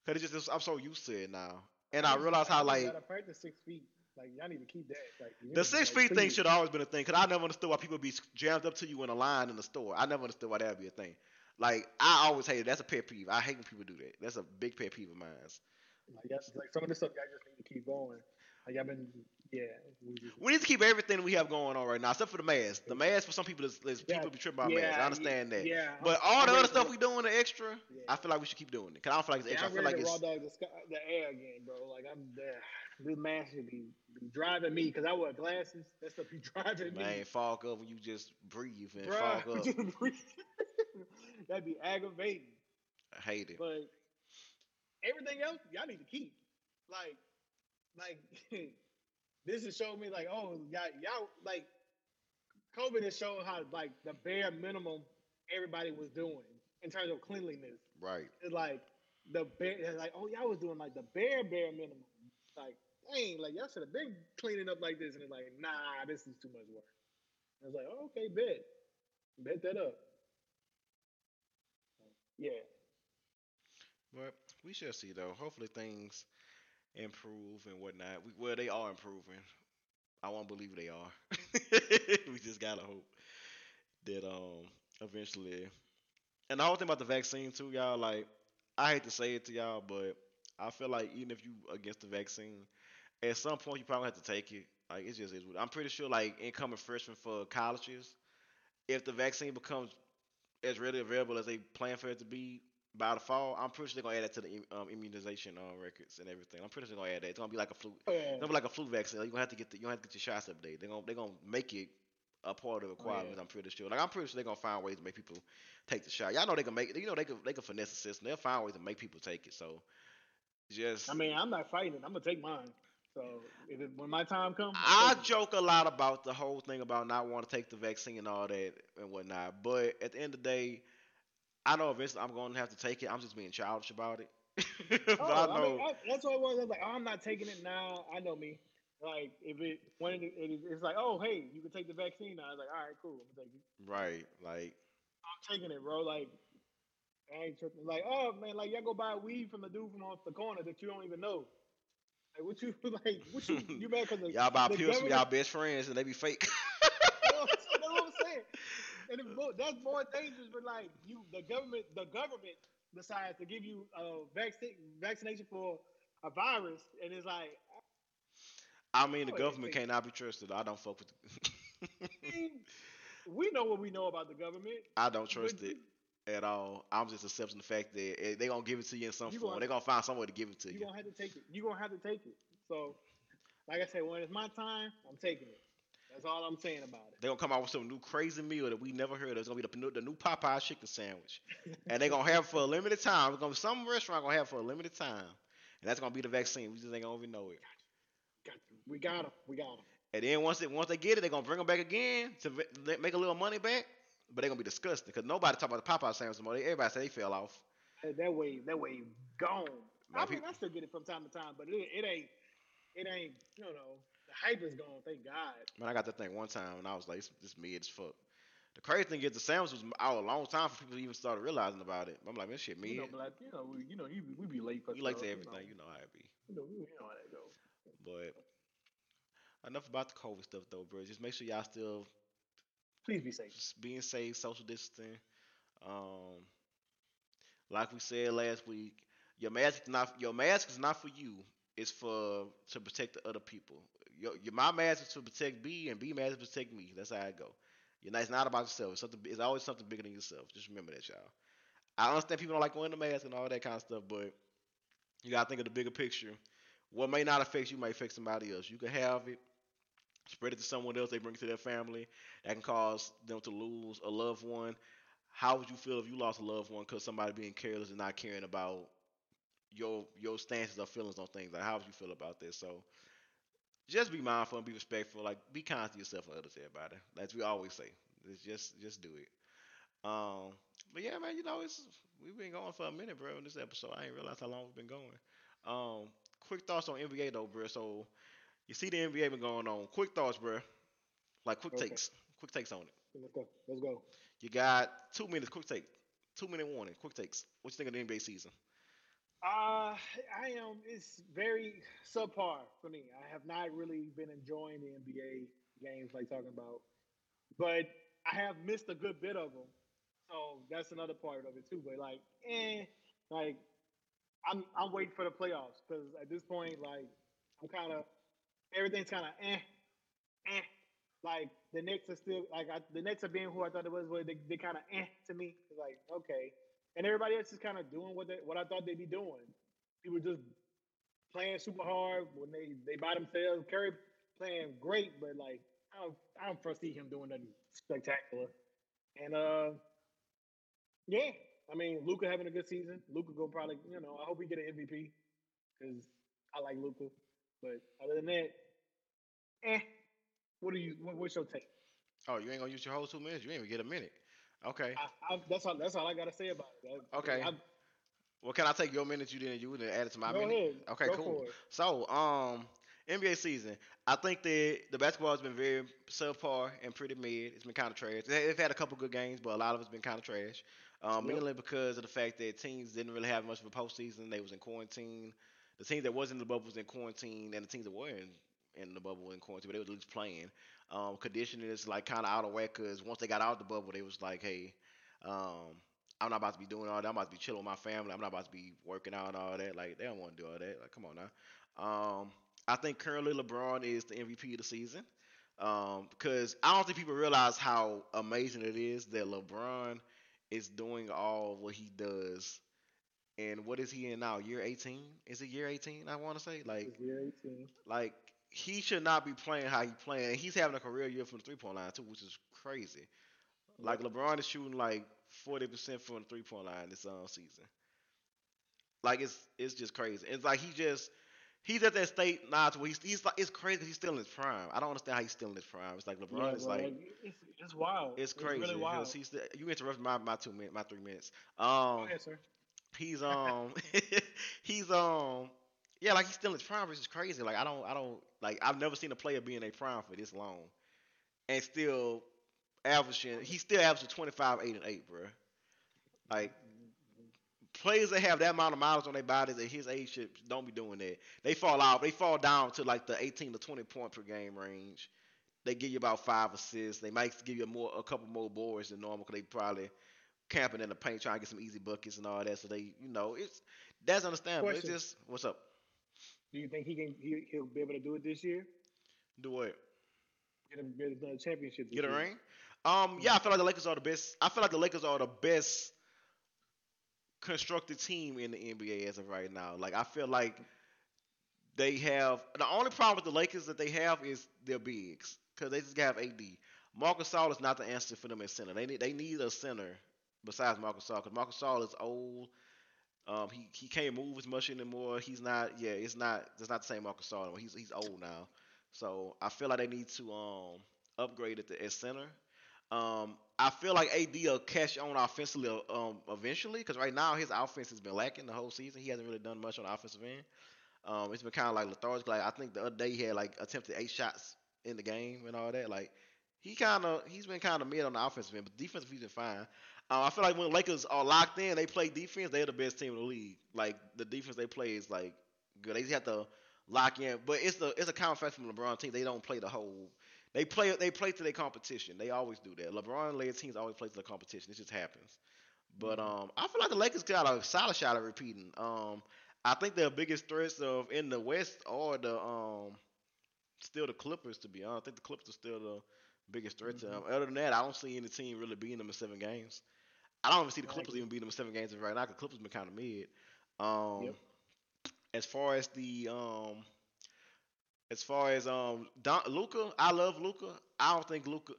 Cause it's just I'm so used to it now, and I, I realize how like gotta practice six feet. Like y'all need to keep that. Like the six feet like, thing should always been a thing. Cause I never understood why people be jammed up to you in a line in the store. I never understood why that'd be a thing. Like I always hated that's a pet peeve. I hate when people do that. That's a big pet peeve of mine. Like, like some of this stuff y'all just need to keep going. Like I've been yeah. We, need to keep everything we have going on right now, except for the mask. The mask for some people is, is yeah. people be tripping about yeah, masks. I understand yeah, that. Yeah. But all the other stuff we doing the extra, I feel like we should keep doing it. Cause I don't feel like it's extra. I feel like it's raw dog the, sky, the air again, bro. Like I'm there. This mask should be, be driving me because I wear glasses. That stuff be driving Man, me. Man, fog up when you just breathe and Bruh, fog up. That'd be aggravating. I hate it. But everything else, y'all need to keep. Like, like this has shown me like, oh, y'all, y'all like COVID has shown how like the bare minimum everybody was doing in terms of cleanliness. Right. It's like the bare, like oh y'all was doing like the bare bare minimum. Like dang, like y'all should have been cleaning up like this, and it's like nah, this is too much work. I was like, oh, okay, bet, bet that up. Yeah. But we shall see though. Hopefully things improve and whatnot. We, well, they are improving. I won't believe they are. we just gotta hope that um eventually. And the whole thing about the vaccine too, y'all. Like, I hate to say it to y'all, but I feel like even if you against the vaccine, at some point you probably have to take it. Like, it's just. I'm pretty sure like incoming freshmen for colleges, if the vaccine becomes as readily available as they plan for it to be, by the fall, I'm pretty sure they're gonna add that to the um, immunization uh, records and everything. I'm pretty sure they're gonna add that. It's gonna be like a flu. Oh, it's gonna be like a flu vaccine. Like, you're gonna have to get the, you gonna have to get your shots updated. They're gonna they're gonna make it a part of the requirements. Oh, yeah. I'm pretty sure. Like I'm pretty sure they're gonna find ways to make people take the shot. Y'all know they can make. You know they can they can finesse the system. They'll find ways to make people take it. So just. I mean, I'm not fighting. It, I'm gonna take mine. So it, when my time comes, I joke a lot about the whole thing about not wanting to take the vaccine and all that and whatnot. But at the end of the day I know eventually I'm going to have to take it. I'm just being childish about it. Oh, but oh, I know. I mean, I, that's what it was. I was like, oh, I'm not taking it now. I know me. Like if it when it, it, it's like, oh hey, you can take the vaccine now. I was like, all right, cool, I'm gonna it. Right, like I'm taking it, bro. Like I ain't tripping. Like oh man, like y'all go buy weed from the dude from off the corner that you don't even know. Like what you like? What you you mad because y'all buy pills from y'all best friends and they be fake. you know, that's what I'm saying and more, that's more dangerous. But like you, the government, the government decides to give you a vaccine vaccination for a virus, and it's like. I mean, the oh, government cannot be trusted. I don't fuck with. The we know what we know about the government. I don't trust it. at all. I'm just accepting the fact that eh, they're gonna give it to you in some You form. They're gonna find some way to give it to You're you. gonna have to take it. You're gonna have to take it. So, like I said, when it's my time, I'm taking it. That's all I'm saying about it. They're gonna come out with some new crazy meal that we never heard of. It's gonna be the, new- the new Popeye chicken sandwich, and they're gonna have it for a limited time. It's gonna some restaurant gonna have it for a limited time, and that's gonna be the vaccine. We just ain't gonna even know it. Got to. We got him. We got him. And then once they once they get it, they're gonna bring them back again to v- make a little money back. But they're gonna be disgusting because nobody talk about the Popeye sandwich anymore. Everybody say they fell off. That, that way, that way, gone. I mean, peop- I still get it from time to time, but it, it ain't, it ain't. You know, the hype is gone. Thank God. Man, I got that thing one time and I was like, this, this mid as fuck. The crazy thing is the sandwich was out a long time for people to even start realizing about it. I'm like, this shit You know, black. You know, we, you know, you, we be late for You like to everything, You know how it be. you know, you know how that go. But enough about the COVID stuff though, bro. Just make sure y'all still Please be safe. just being safe, social distancing. Um, like we said last week, your mask is not your mask is not for you. It's for to protect the other people. Your, your my mask is to protect B, and B mask is to protect me. That's how I go. You're not, it's not about yourself. It's something. It's always something bigger than yourself. Just remember that, y'all. I understand people don't like wearing the mask and all that kind of stuff, but you gotta think of the bigger picture. What may not affect you might affect somebody else. You can have it, spread it to someone else. They bring it to their family. That can cause them to lose a loved one. How would you feel if you lost a loved one because somebody being careless and not caring about your your stances or feelings on things? Like, how would you feel about this? So, just be mindful and be respectful. Like, be kind to yourself and others, everybody. As we always say, it's just just do it. Um, but yeah, man, you know, it's we've been going for a minute, bro. In this episode, I didn't realize how long we've been going. Um, quick thoughts on NBA though, bro. So, you see the NBA been going on. Quick thoughts, bro. Like quick Okay. takes, quick takes on it. Let's go. Let's go. You got two minutes, quick take. Two minute warning, quick takes. What you think of the NBA season? Uh, I am. It's very subpar for me. I have not really been enjoying the NBA games like talking about, but I have missed a good bit of them. So that's another part of it too. But like, eh, like I'm I'm waiting for the playoffs because at this point, like I'm kind of everything's kind of eh, eh. Like the Knicks are still like I, the Knicks are being who I thought it was. Where they they kind of eh to me. Like okay, and everybody else is kind of doing what they what I thought they'd be doing. People just playing super hard when they they by themselves. Curry playing great, but like I don't I don't foresee him doing nothing spectacular. And uh, yeah, I mean Luka having a good season. Luka go probably you know I hope he get an MVP because I like Luka. But other than that, eh. What do you? What, what's your take? Oh, you ain't gonna use your whole two minutes. You ain't even get a minute. Okay. I, I, that's all. That's all I gotta say about it. I- Okay. Well, can I take your minutes you didn't use and add it to my go minute? ahead. Okay, Go cool. So, um, NBA season. I think that the basketball has been very subpar and pretty mid. It's been kind of trash. They- They've had a couple good games, but a lot of it's been kind of trash. Um, Yep. mainly because of the fact that teams didn't really have much of a postseason. They was in quarantine. The teams that wasn't in the bubble was in quarantine, and the teams that were in, in the bubble in quarantine, but they was at least playing. Um, conditioning is like kind of out of whack because once they got out the bubble, they was like, hey, um, I'm not about to be doing all that. I'm about to be chilling with my family. I'm not about to be working out and all that. Like they don't want to do all that. Like come on now. Um, I think currently LeBron is the MVP of the season. Um, because I don't think people realize how amazing it is that LeBron is doing all what he does. And what is he in now? Year 18? Is it year 18? I want to say like It's year 18. like he should not be playing how he playing. He's having a career year from the three point line too, which is crazy. Like LeBron is shooting like forty percent from the three point line this um, season. Like it's it's just crazy. It's like he just he's at that state now to where he's he's like it's crazy he's still in his prime. I don't understand how he's still in his prime. It's like LeBron Yeah, is like it's, it's wild. it's crazy. really 'cause wild. He's you interrupted my, my two minutes, my three minutes. Um, ahead, sir. he's um he's um yeah like he's still in his prime which is crazy like i don't i don't like i've never seen a player be in a prime for this long and still averaging he's still averaging 25 8 and 8 bro like players that have that amount of miles on their bodies at his age should don't be doing that they fall out they fall down to like the 18 to 20 point per game range they give you about five assists they might give you a more a couple more boards than normal because they probably camping in the paint trying to get some easy buckets and all that. So they, you know, it's that's understandable. It's just what's up. Do you think he can? He, he'll be able to do it this year? Do what? Get a, get another championship. This Get a year? ring? Um, yeah, I feel like the Lakers are the best. I feel like the Lakers are the best constructed team in the NBA as of right now. Like I feel like they have the only problem with the Lakers that they have is their bigs because they just have AD. Marc Gasol is not the answer for them at center. They need they need a center besides Marc Gasol because Marc Gasol is old. Um, he he can't move as much anymore. He's not. Yeah, it's not. It's not the same Gasol anymore. He's he's old now. So I feel like they need to um upgrade at the at center. Um, I feel like AD will catch on offensively um, eventually because right now his offense has been lacking the whole season. He hasn't really done much on the offensive end. Um, it's been kind of like lethargic. Like I think the other day he had like attempted eight shots in the game and all that. Like he kind of he's been kind of mid on the offensive end, but defensive he's been fine. Uh, I feel like when the Lakers are locked in, they play defense. They're the best team in the league. Like the defense they play is like good. They just have to lock in, but it's the it's a common fact from LeBron team. They don't play the whole. They play they play to their competition. They always do that. LeBron led teams always play to the competition. It just happens. But mm-hmm. um, I feel like the Lakers got a solid shot at repeating. Um, I think their biggest threats of in the West are the um, still the Clippers. To be honest, I think the Clippers are still the biggest threat mm-hmm. to them. Other than that, I don't see any team really beating them in seven games. I don't even see the Clippers even beating them in seven games right now. The Clippers been kind of mid. Um, yep. As far as the um, as far as um, Don, Luka, I love Luka. I don't think Luka.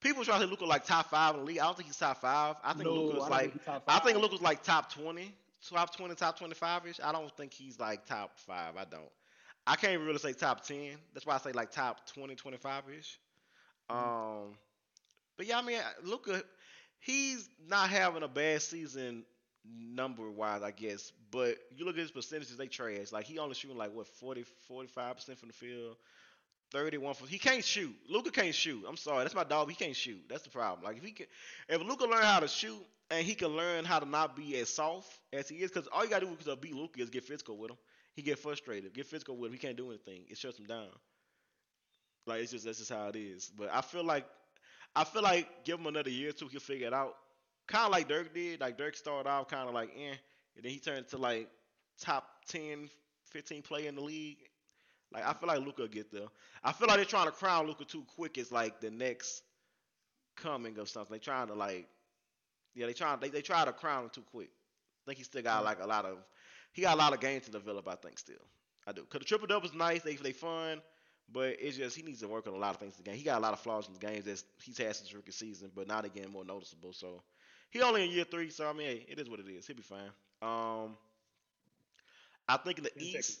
People try to say Luka like top five in the league. I don't think he's top five. I think no, Luka's like I think Luka's like top twenty, top twenty, top twenty five ish. I don't think he's like top five. I don't. I can't really say top ten. That's why I say like top 20, 25 ish. Mm-hmm. Um, but yeah, I mean Luka he's not having a bad season number wise, I guess. But you look at his percentages, they trash. Like he only shooting like what 40, 45 percent from the field. 31 for he can't shoot. Luka can't shoot. I'm sorry, that's my dog. He can't shoot. That's the problem. Like if he can, if Luka learn how to shoot and he can learn how to not be as soft as he is, because all you gotta do to beat Luka is get physical with him. He get frustrated. Get physical with him. He can't do anything. It shuts him down. Like it's just that's just how it is. But I feel like I feel like give him another year or two, he'll figure it out. Kind of like Dirk did. Like Dirk started off kind of like eh, and then he turned to like top 10, 15 player in the league. Like I feel like Luka get there. I feel like they're trying to crown Luka too quick. It's like the next coming of something. They trying to like, yeah, they trying they they try to crown him too quick. I think he still got like a lot of he got a lot of games to develop. I think still. I do. Cause the triple double is nice. They they fun. But it's just he needs to work on a lot of things in the game. He got a lot of flaws in the games that he's had since rookie season, but now they're getting more noticeable. So he only in year three, so I mean, hey, it is what it is. He'll be fine. Um, I think in the East,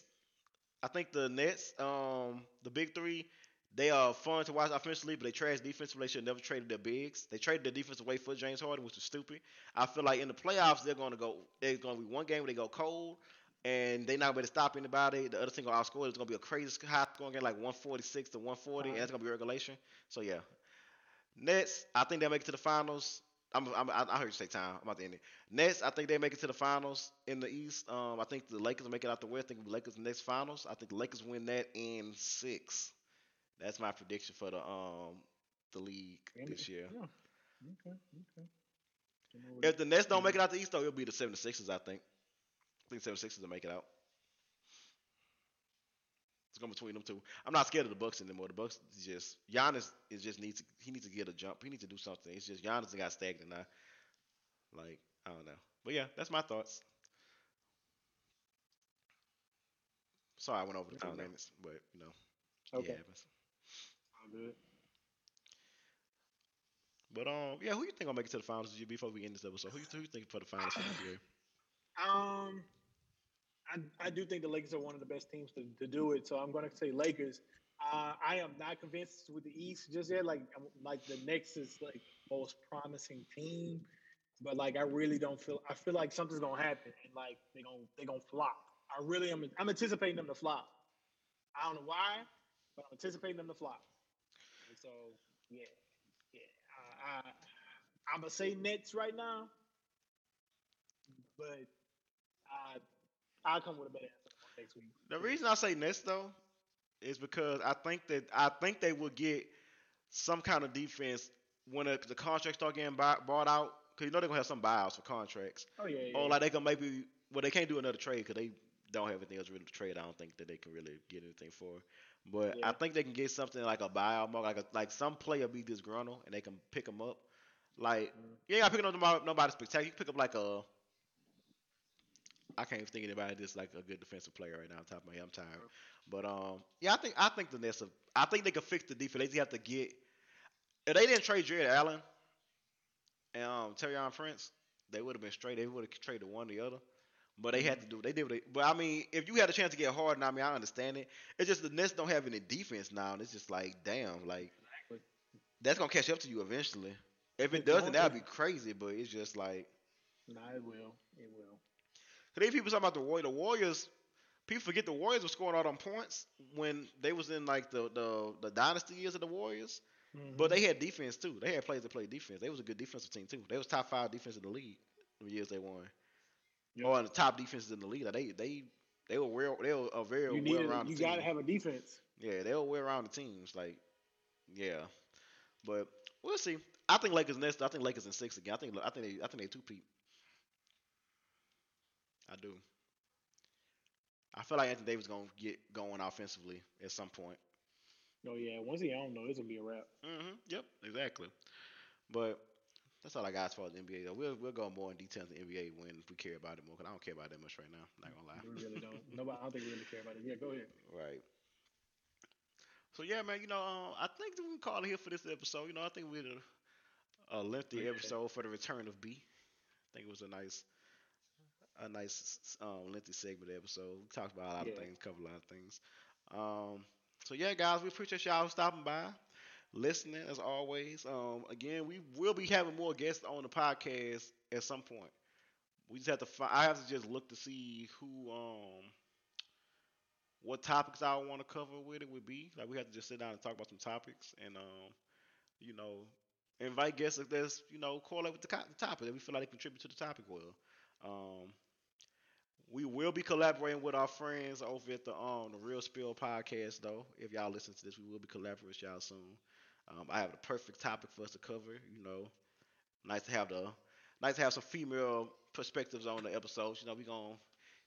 I think the Nets, um, the big three, they are fun to watch offensively, but they trash defensively. They should never traded their bigs. They traded their defense away for James Harden, which was stupid. I feel like in the playoffs they're going to go. There's going to be one game where they go cold and they not going to stop anybody. The other team going to outscore. It's to be a crazy high scoring game, like 146 to 140, uh-huh. and it's going to be regulation. So yeah, Nets. I think they make it to the finals. I'm, I'm, i heard you say time. I'm about to end it. Nets, I think they make it to the finals in the East. Um, I think the Lakers make it out the West. I think the Lakers Nets finals. I think the Lakers win that in six. That's my prediction for the um the league this year. Yeah. Okay. Okay. If the Nets don't make it out the East, though, it'll be the 76ers, I think think 76ers will make it out. It's going between them two. I'm not scared of the Bucks anymore. The Bucks is just Giannis is just needs to he needs to get a jump. He needs to do something. It's just Giannis got stagnant now. Like I don't know, but yeah, that's my thoughts. Sorry, I went over the time limits, but you know, okay. happens. All good. But um, yeah, who you think will make it to the finals before we end this episode? Who you, who you think for the finals for the year? Um, I, I do think the Lakers are one of the best teams to, to do it. So I'm going to say Lakers. Uh, I am not convinced with the East just yet. Like like the Nets is like most promising team, but like I really don't feel. I feel like something's gonna happen and like they gonna they gonna flop. I really am. I'm anticipating them to flop. I don't know why, but I'm anticipating them to flop. And so yeah, yeah. I, I I'm gonna say Nets right now, but I I'll come with a better answer next week. The reason I say Nets though is because I think that I think they will get some kind of defense when the, the contracts start getting buy, bought out. Because you know they're gonna have some buyouts for contracts. Oh yeah. yeah or like they can maybe well they can't do another trade because they don't have anything else really to trade. I don't think that they can really get anything for. But yeah. I think they can get something like a buyout market, like a, like some player be disgruntled and they can pick them up. Like mm. ain't got to pick up nobody, nobody spectacular. You can pick up like a I can't even think of anybody that's like a good defensive player right now. On top of my head, I'm tired. But um, yeah, I think I think the Nets. Have, I think they could fix the defense. They just have to get. If they didn't trade Jarrett Allen and um, Taurean Prince, they would have been straight. They would have traded one or the other. But they had to do. They did. What they, but I mean, if you had a chance to get Harden, I mean, I understand it. It's just the Nets don't have any defense now, and it's just like, damn, like that's gonna catch up to you eventually. If it doesn't, that'd be crazy. But it's just like, nah, it will. It will. Cause people talking about the Warriors. The Warriors, people forget the Warriors were scoring all them points when they was in like the the, the dynasty years of the Warriors. Mm-hmm. But they had defense too. They had players that played defense. They was a good defensive team too. They was top five defense in the league the years they won. Yep. Or the top defenses in the league. Like they they they were real, they were a very you well rounded. You got to have a defense. Yeah, they were well rounded teams. Like, yeah, but we'll see. I think Lakers Nets. I think Lakers in six again. I think I think they I think they two peat. I do. I feel like Anthony Davis gonna get going offensively at some point. Oh yeah, once he don't know, it's gonna be a wrap. Mm-hmm. Yep, exactly. But that's all I got as far as the NBA though. We'll we'll go more in detail in the NBA when we care about it more. Cause I don't care about it that much right now. Not gonna lie. We really don't. Nobody. I don't think we really care about it. Yeah, go ahead. Right. So yeah, man. You know, um, I think we can call it here for this episode. You know, I think we had a, a lengthy episode for the return of B. I think it was a nice a nice um, lengthy segment episode. We talked about a lot yeah. of things, covered a lot of things. Um, so yeah, guys, we appreciate y'all stopping by, listening as always. Um, again, we will be having more guests on the podcast at some point. We just have to. Find, I have to just look to see who, um, what topics I want to cover with it would be. Like we have to just sit down and talk about some topics, and um, you know, invite guests if there's, you know, correlate with the, the topic that we feel like they contribute to the topic well. Um, we will be collaborating with our friends over at the um the Real Spill podcast though. If y'all listen to this, we will be collaborating with y'all soon. Um, I have the perfect topic for us to cover. You know, nice to have the nice to have some female perspectives on the episodes. You know, we gonna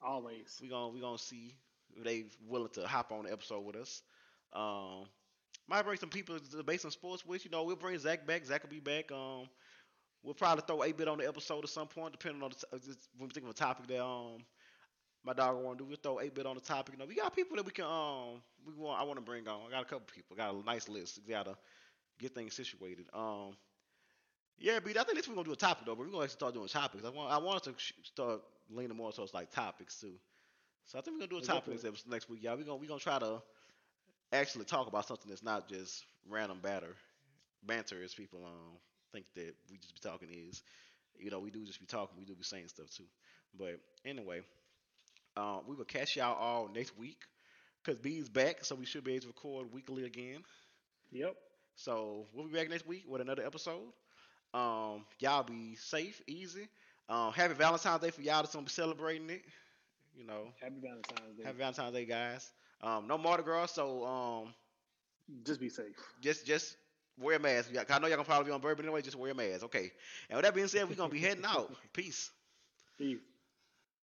always we gonna we gonna see if they willing to hop on the episode with us. Um, might bring some people to debate some sports with. You know, we'll bring Zach back. Zach will be back. Um, We'll probably throw a bit on the episode at some point, depending on the t- uh, when we think of a topic that um my dog want to do. We'll throw eight bit on the topic. You know, we got people that we can um we want I want to bring on. I got a couple people. Got a nice list. We gotta get things situated. Um, yeah, but I think this we're gonna do a topic though. But we're gonna actually start doing topics. I want I want to start leaning more towards like topics too. So I think we're gonna do a topic next, next week, y'all. We're gonna we gonna try to actually talk about something that's not just random batter banter as people um think that we just be talking is, you know, we do just be talking, we do be saying stuff too. But anyway, uh, we will catch y'all all next week because B's back, so we should be able to record weekly again. Yep. So we'll be back next week with another episode. Um, y'all be safe, easy. Um, happy Valentine's Day for y'all that's gonna be celebrating it. You know. Happy Valentine's Day. Happy Valentine's Day, guys. Um, no Mardi Gras, so um, just be safe. Just just wear a mask. I know y'all gonna probably be on bourbon anyway. Just wear a mask. Okay. And with that being said, we're gonna be heading out. Peace. Peace.